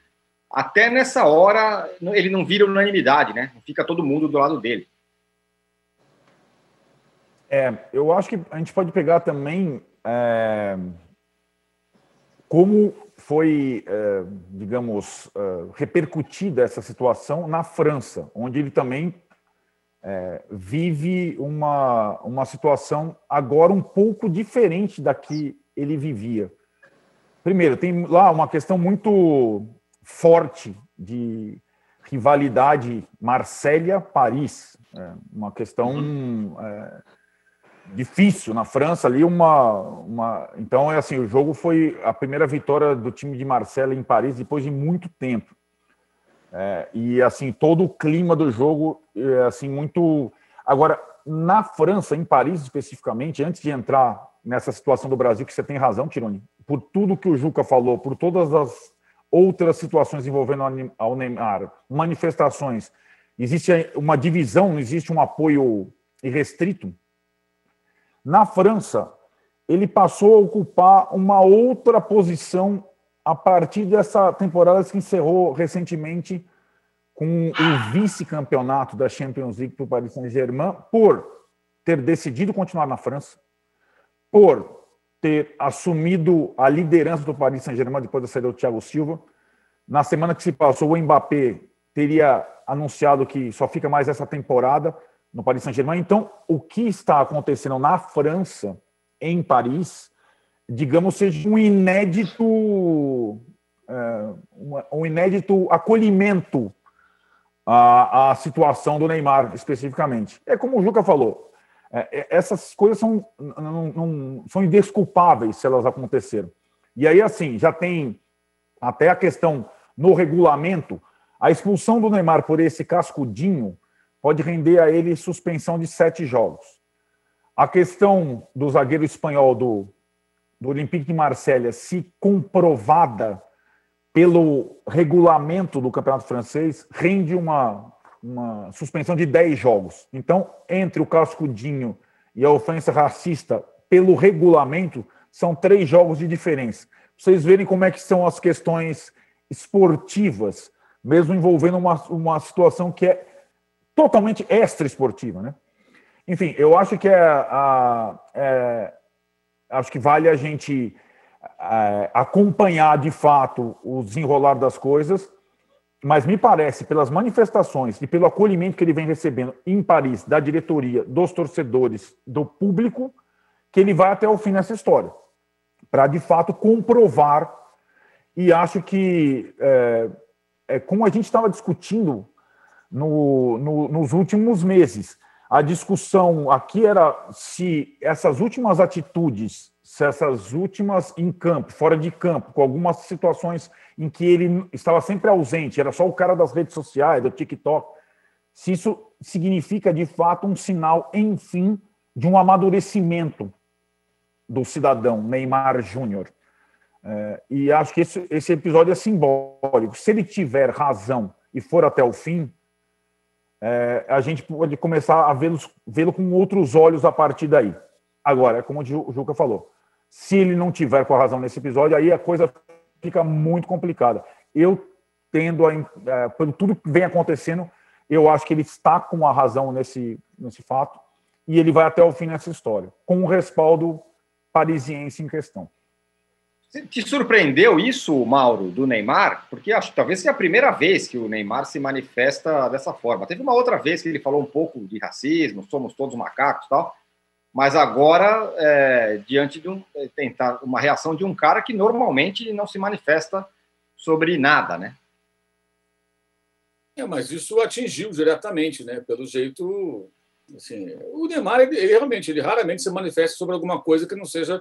até nessa hora ele não vira unanimidade, né? Fica todo mundo do lado dele. É, eu acho que a gente pode pegar também é, como foi, é, digamos, é, repercutida essa situação na França, onde ele também é, vive uma, uma situação agora um pouco diferente da que ele vivia. Primeiro, tem lá uma questão muito forte de rivalidade Marsella-Paris, é, uma questão é, difícil na França ali uma, uma então é assim o jogo foi a primeira vitória do time de Marcelo em Paris depois de muito tempo. É, e assim todo o clima do jogo é assim muito agora na França em Paris especificamente antes de entrar nessa situação do Brasil que você tem razão Tironi por tudo que o Juca falou por todas as outras situações envolvendo ao Neymar manifestações existe uma divisão não existe um apoio irrestrito na França, ele passou a ocupar uma outra posição a partir dessa temporada que encerrou recentemente com o vice-campeonato da Champions League para o Paris Saint-Germain, por ter decidido continuar na França, por ter assumido a liderança do Paris Saint-Germain depois da saída do Thiago Silva. Na semana que se passou, o Mbappé teria anunciado que só fica mais essa temporada no Paris Saint-Germain. Então, o que está acontecendo na França, em Paris, digamos, seja um inédito, é, um inédito acolhimento à, à situação do Neymar, especificamente. É como o Juca falou, é, é essas coisas são, não, não, são indesculpáveis se elas aconteceram. E aí, assim, já tem até a questão no regulamento, a expulsão do Neymar por esse cascudinho pode render a ele suspensão de sete jogos. A questão do zagueiro espanhol do, do Olympique de Marselha, se comprovada pelo regulamento do campeonato francês, rende uma, uma suspensão de 10 jogos. Então, entre o cascudinho e a ofensa racista, pelo regulamento, são três jogos de diferença. Vocês verem como é que são as questões esportivas, mesmo envolvendo uma, uma situação que é totalmente extra-esportiva, né? Enfim, eu acho que é, a, é, acho que vale a gente é, acompanhar de fato o desenrolar das coisas, mas me parece, pelas manifestações e pelo acolhimento que ele vem recebendo em Paris, da diretoria, dos torcedores, do público, que ele vai até o fim nessa história, para de fato comprovar. E acho que, é, é como a gente estava discutindo no, no, nos últimos meses. A discussão aqui era se essas últimas atitudes, se essas últimas em campo, fora de campo, com algumas situações em que ele estava sempre ausente, era só o cara das redes sociais, do TikTok, se isso significa de fato um sinal, enfim, de um amadurecimento do cidadão Neymar Júnior. É, e acho que esse, esse episódio é simbólico. Se ele tiver razão e for até o fim, é, a gente pode começar a vê-lo com outros olhos a partir daí. Agora, como o Juca falou, se ele não tiver com a razão nesse episódio, aí a coisa fica muito complicada. Eu tendo a, é, pelo tudo que vem acontecendo, eu acho que ele está com a razão nesse, nesse fato e ele vai até o fim nessa história, com o respaldo parisiense em questão. Te surpreendeu isso, Mauro, do Neymar? Porque acho que talvez seja a primeira vez que o Neymar se manifesta dessa forma. Teve uma outra vez que ele falou um pouco de racismo, somos todos macacos tal, mas agora, é, diante de um, é, tentar uma reação de um cara que normalmente não se manifesta sobre nada, né? É, mas isso atingiu diretamente, né? Pelo jeito, assim, o Neymar, ele, ele realmente, ele raramente se manifesta sobre alguma coisa que não seja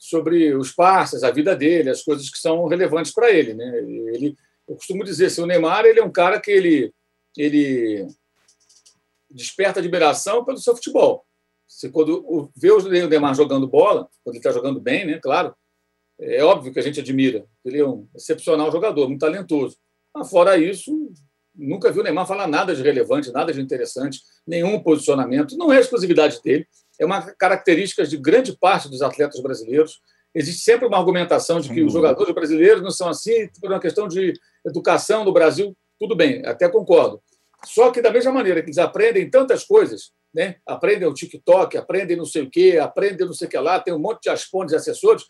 sobre os passes, a vida dele, as coisas que são relevantes para ele. Né? Ele, eu costumo dizer, assim, o Neymar ele é um cara que ele, ele desperta admiração pelo seu futebol. Você, quando vê o Neymar jogando bola, quando ele está jogando bem, né, claro, é óbvio que a gente admira. Ele é um excepcional jogador, muito talentoso. Mas, fora isso, nunca vi o Neymar falar nada de relevante, nada de interessante, nenhum posicionamento. Não é exclusividade dele é uma característica de grande parte dos atletas brasileiros. Existe sempre uma argumentação de que os jogadores brasileiros não são assim por uma questão de educação no Brasil. Tudo bem, até concordo. Só que, da mesma maneira que eles aprendem tantas coisas, né? aprendem o TikTok, aprendem não sei o quê, aprendem não sei o que lá, tem um monte de aspontes e assessores,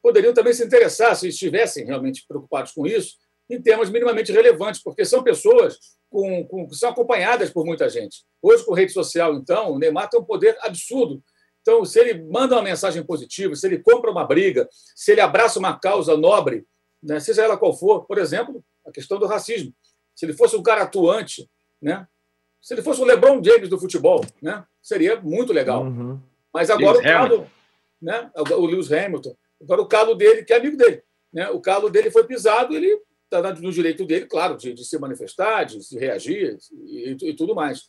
poderiam também se interessar, se estivessem realmente preocupados com isso, em termos minimamente relevantes, porque são pessoas com, com, que são acompanhadas por muita gente. Hoje, com rede social, então, o Neymar tem um poder absurdo. Então, se ele manda uma mensagem positiva, se ele compra uma briga, se ele abraça uma causa nobre, né, seja ela qual for, por exemplo, a questão do racismo. Se ele fosse um cara atuante, né, se ele fosse o LeBron James do futebol, né, seria muito legal. Uhum. Mas agora Lewis o calo, né? O Lewis Hamilton. Agora o calo dele, que é amigo dele, né? O calo dele foi pisado, ele está no direito dele, claro, de, de se manifestar, de se reagir e, e tudo mais.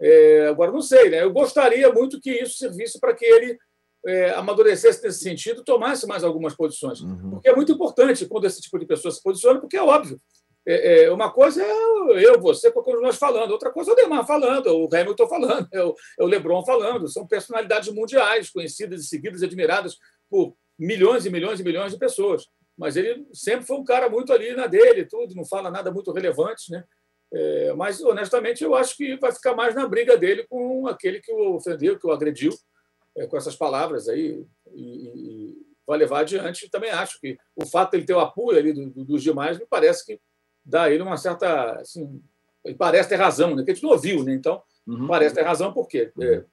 É, agora, não sei, né? Eu gostaria muito que isso servisse para que ele é, amadurecesse nesse sentido, tomasse mais algumas posições. Uhum. Porque é muito importante quando esse tipo de pessoa se posiciona, porque é óbvio. É, é, uma coisa é eu, você, um nós falando, outra coisa é o Neymar falando, é o Hamilton falando, é o, é o LeBron falando. São personalidades mundiais, conhecidas, seguidas e admiradas por milhões e milhões e milhões de pessoas. Mas ele sempre foi um cara muito ali na dele, tudo, não fala nada muito relevante, né? É, mas, honestamente, eu acho que vai ficar mais na briga dele com aquele que o ofendeu, que o agrediu, é, com essas palavras aí, e, e, vai levar adiante. Também acho que o fato de ele ter o apoio ali do, do, dos demais me parece que dá a ele uma certa. Assim, ele parece ter razão, né? que a gente não ouviu, né? então uhum. parece ter razão, porque está é,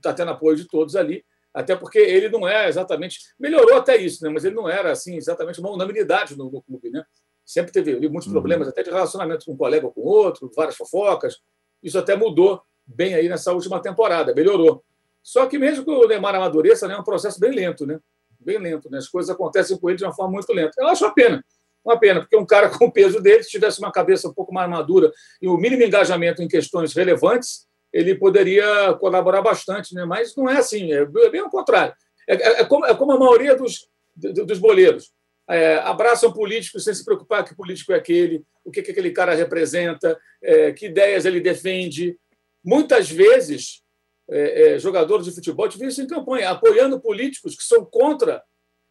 tá tendo apoio de todos ali. Até porque ele não é exatamente. Melhorou até isso, né? mas ele não era assim exatamente uma unanimidade no, no clube. Né? Sempre teve muitos uhum. problemas, até de relacionamento com um colega ou com outro, várias fofocas. Isso até mudou bem aí nessa última temporada, melhorou. Só que mesmo que o Neymar amadureça, né, é um processo bem lento, né? Bem lento, né? As coisas acontecem com ele de uma forma muito lenta. Eu acho uma pena, uma pena, porque um cara <laughs> com o peso dele, se tivesse uma cabeça um pouco mais madura e o mínimo engajamento em questões relevantes, ele poderia colaborar bastante, né? Mas não é assim, é bem ao contrário. É, é, é como, é como a maioria dos, dos boleiros é, abraçam políticos sem se preocupar que político é aquele, o que, que aquele cara representa, é, que ideias ele defende. Muitas vezes, é, é jogadores de futebol te isso em campanha, apoiando políticos que são contra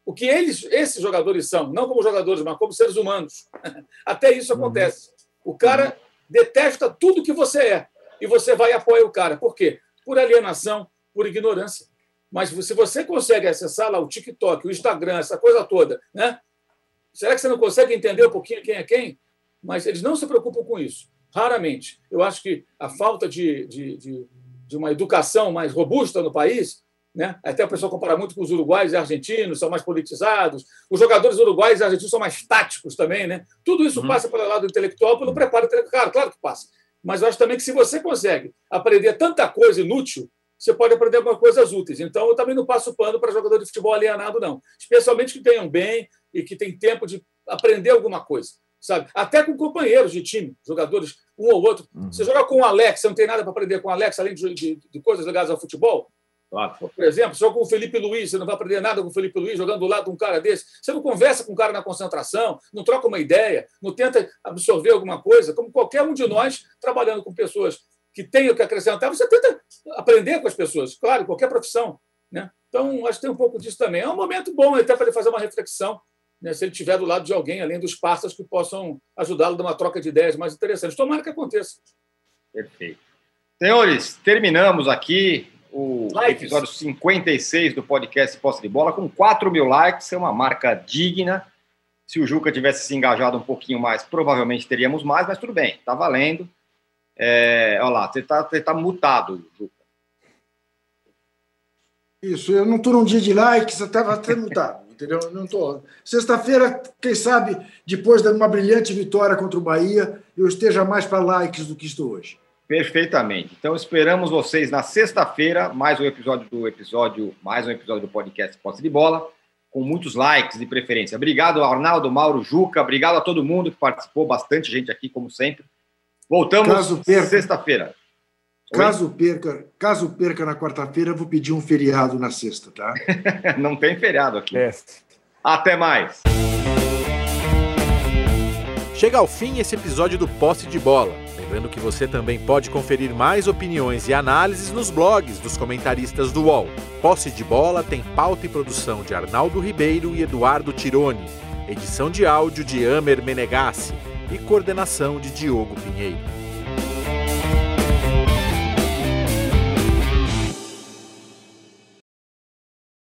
o que eles, esses jogadores são, não como jogadores, mas como seres humanos. <laughs> Até isso uhum. acontece. O cara uhum. detesta tudo que você é e você vai apoiar o cara. Por quê? Por alienação, por ignorância. Mas se você consegue acessar lá o TikTok, o Instagram, essa coisa toda, né? Será que você não consegue entender um pouquinho quem é quem? Mas eles não se preocupam com isso. Raramente. Eu acho que a falta de, de, de, de uma educação mais robusta no país né? Até o pessoal compara muito com os uruguaios e argentinos, são mais politizados. Os jogadores uruguaios e argentinos são mais táticos também. Né? Tudo isso uhum. passa pelo lado intelectual, pelo preparo intelectual. Claro, claro que passa. Mas eu acho também que se você consegue aprender tanta coisa inútil, você pode aprender algumas coisas úteis. Então, eu também não passo pano para jogador de futebol alienado, não. Especialmente que tenham bem e que tem tempo de aprender alguma coisa. Sabe? Até com companheiros de time, jogadores, um ou outro. Uhum. Você joga com o Alex, você não tem nada para aprender com o Alex, além de, de, de coisas ligadas ao futebol? Claro. Por exemplo, só com o Felipe Luiz, você não vai aprender nada com o Felipe Luiz jogando do lado de um cara desse. Você não conversa com um cara na concentração, não troca uma ideia, não tenta absorver alguma coisa, como qualquer um de nós trabalhando com pessoas que têm o que acrescentar, você tenta aprender com as pessoas, claro, qualquer profissão. Né? Então, acho que tem um pouco disso também. É um momento bom até para ele fazer uma reflexão, né, se ele estiver do lado de alguém, além dos parceiros que possam ajudá-lo numa troca de ideias mais interessantes. Tomara que aconteça. Perfeito. Senhores, terminamos aqui o likes. episódio 56 do podcast Posse de Bola com 4 mil likes, é uma marca digna. Se o Juca tivesse se engajado um pouquinho mais, provavelmente teríamos mais, mas tudo bem, tá valendo. É, olha lá, você está tá mutado, Juca. Isso, eu não estou num dia de likes, eu estava até mutado, <laughs> entendeu? Não tô. Sexta-feira, quem sabe, depois de uma brilhante vitória contra o Bahia, eu esteja mais para likes do que estou hoje. Perfeitamente. Então esperamos vocês na sexta-feira, mais um episódio do episódio, mais um episódio do podcast Posse de Bola, com muitos likes de preferência. Obrigado, Arnaldo, Mauro, Juca, obrigado a todo mundo que participou, bastante gente aqui, como sempre. Voltamos sexta-feira. Caso perca, caso perca na quarta-feira, vou pedir um feriado na sexta, tá? <laughs> Não tem feriado aqui. É. Até mais. Chega ao fim esse episódio do Posse de Bola. Lembrando que você também pode conferir mais opiniões e análises nos blogs dos comentaristas do UOL. Posse de Bola tem pauta e produção de Arnaldo Ribeiro e Eduardo Tironi, edição de áudio de Amer Menegassi e coordenação de Diogo Pinheiro.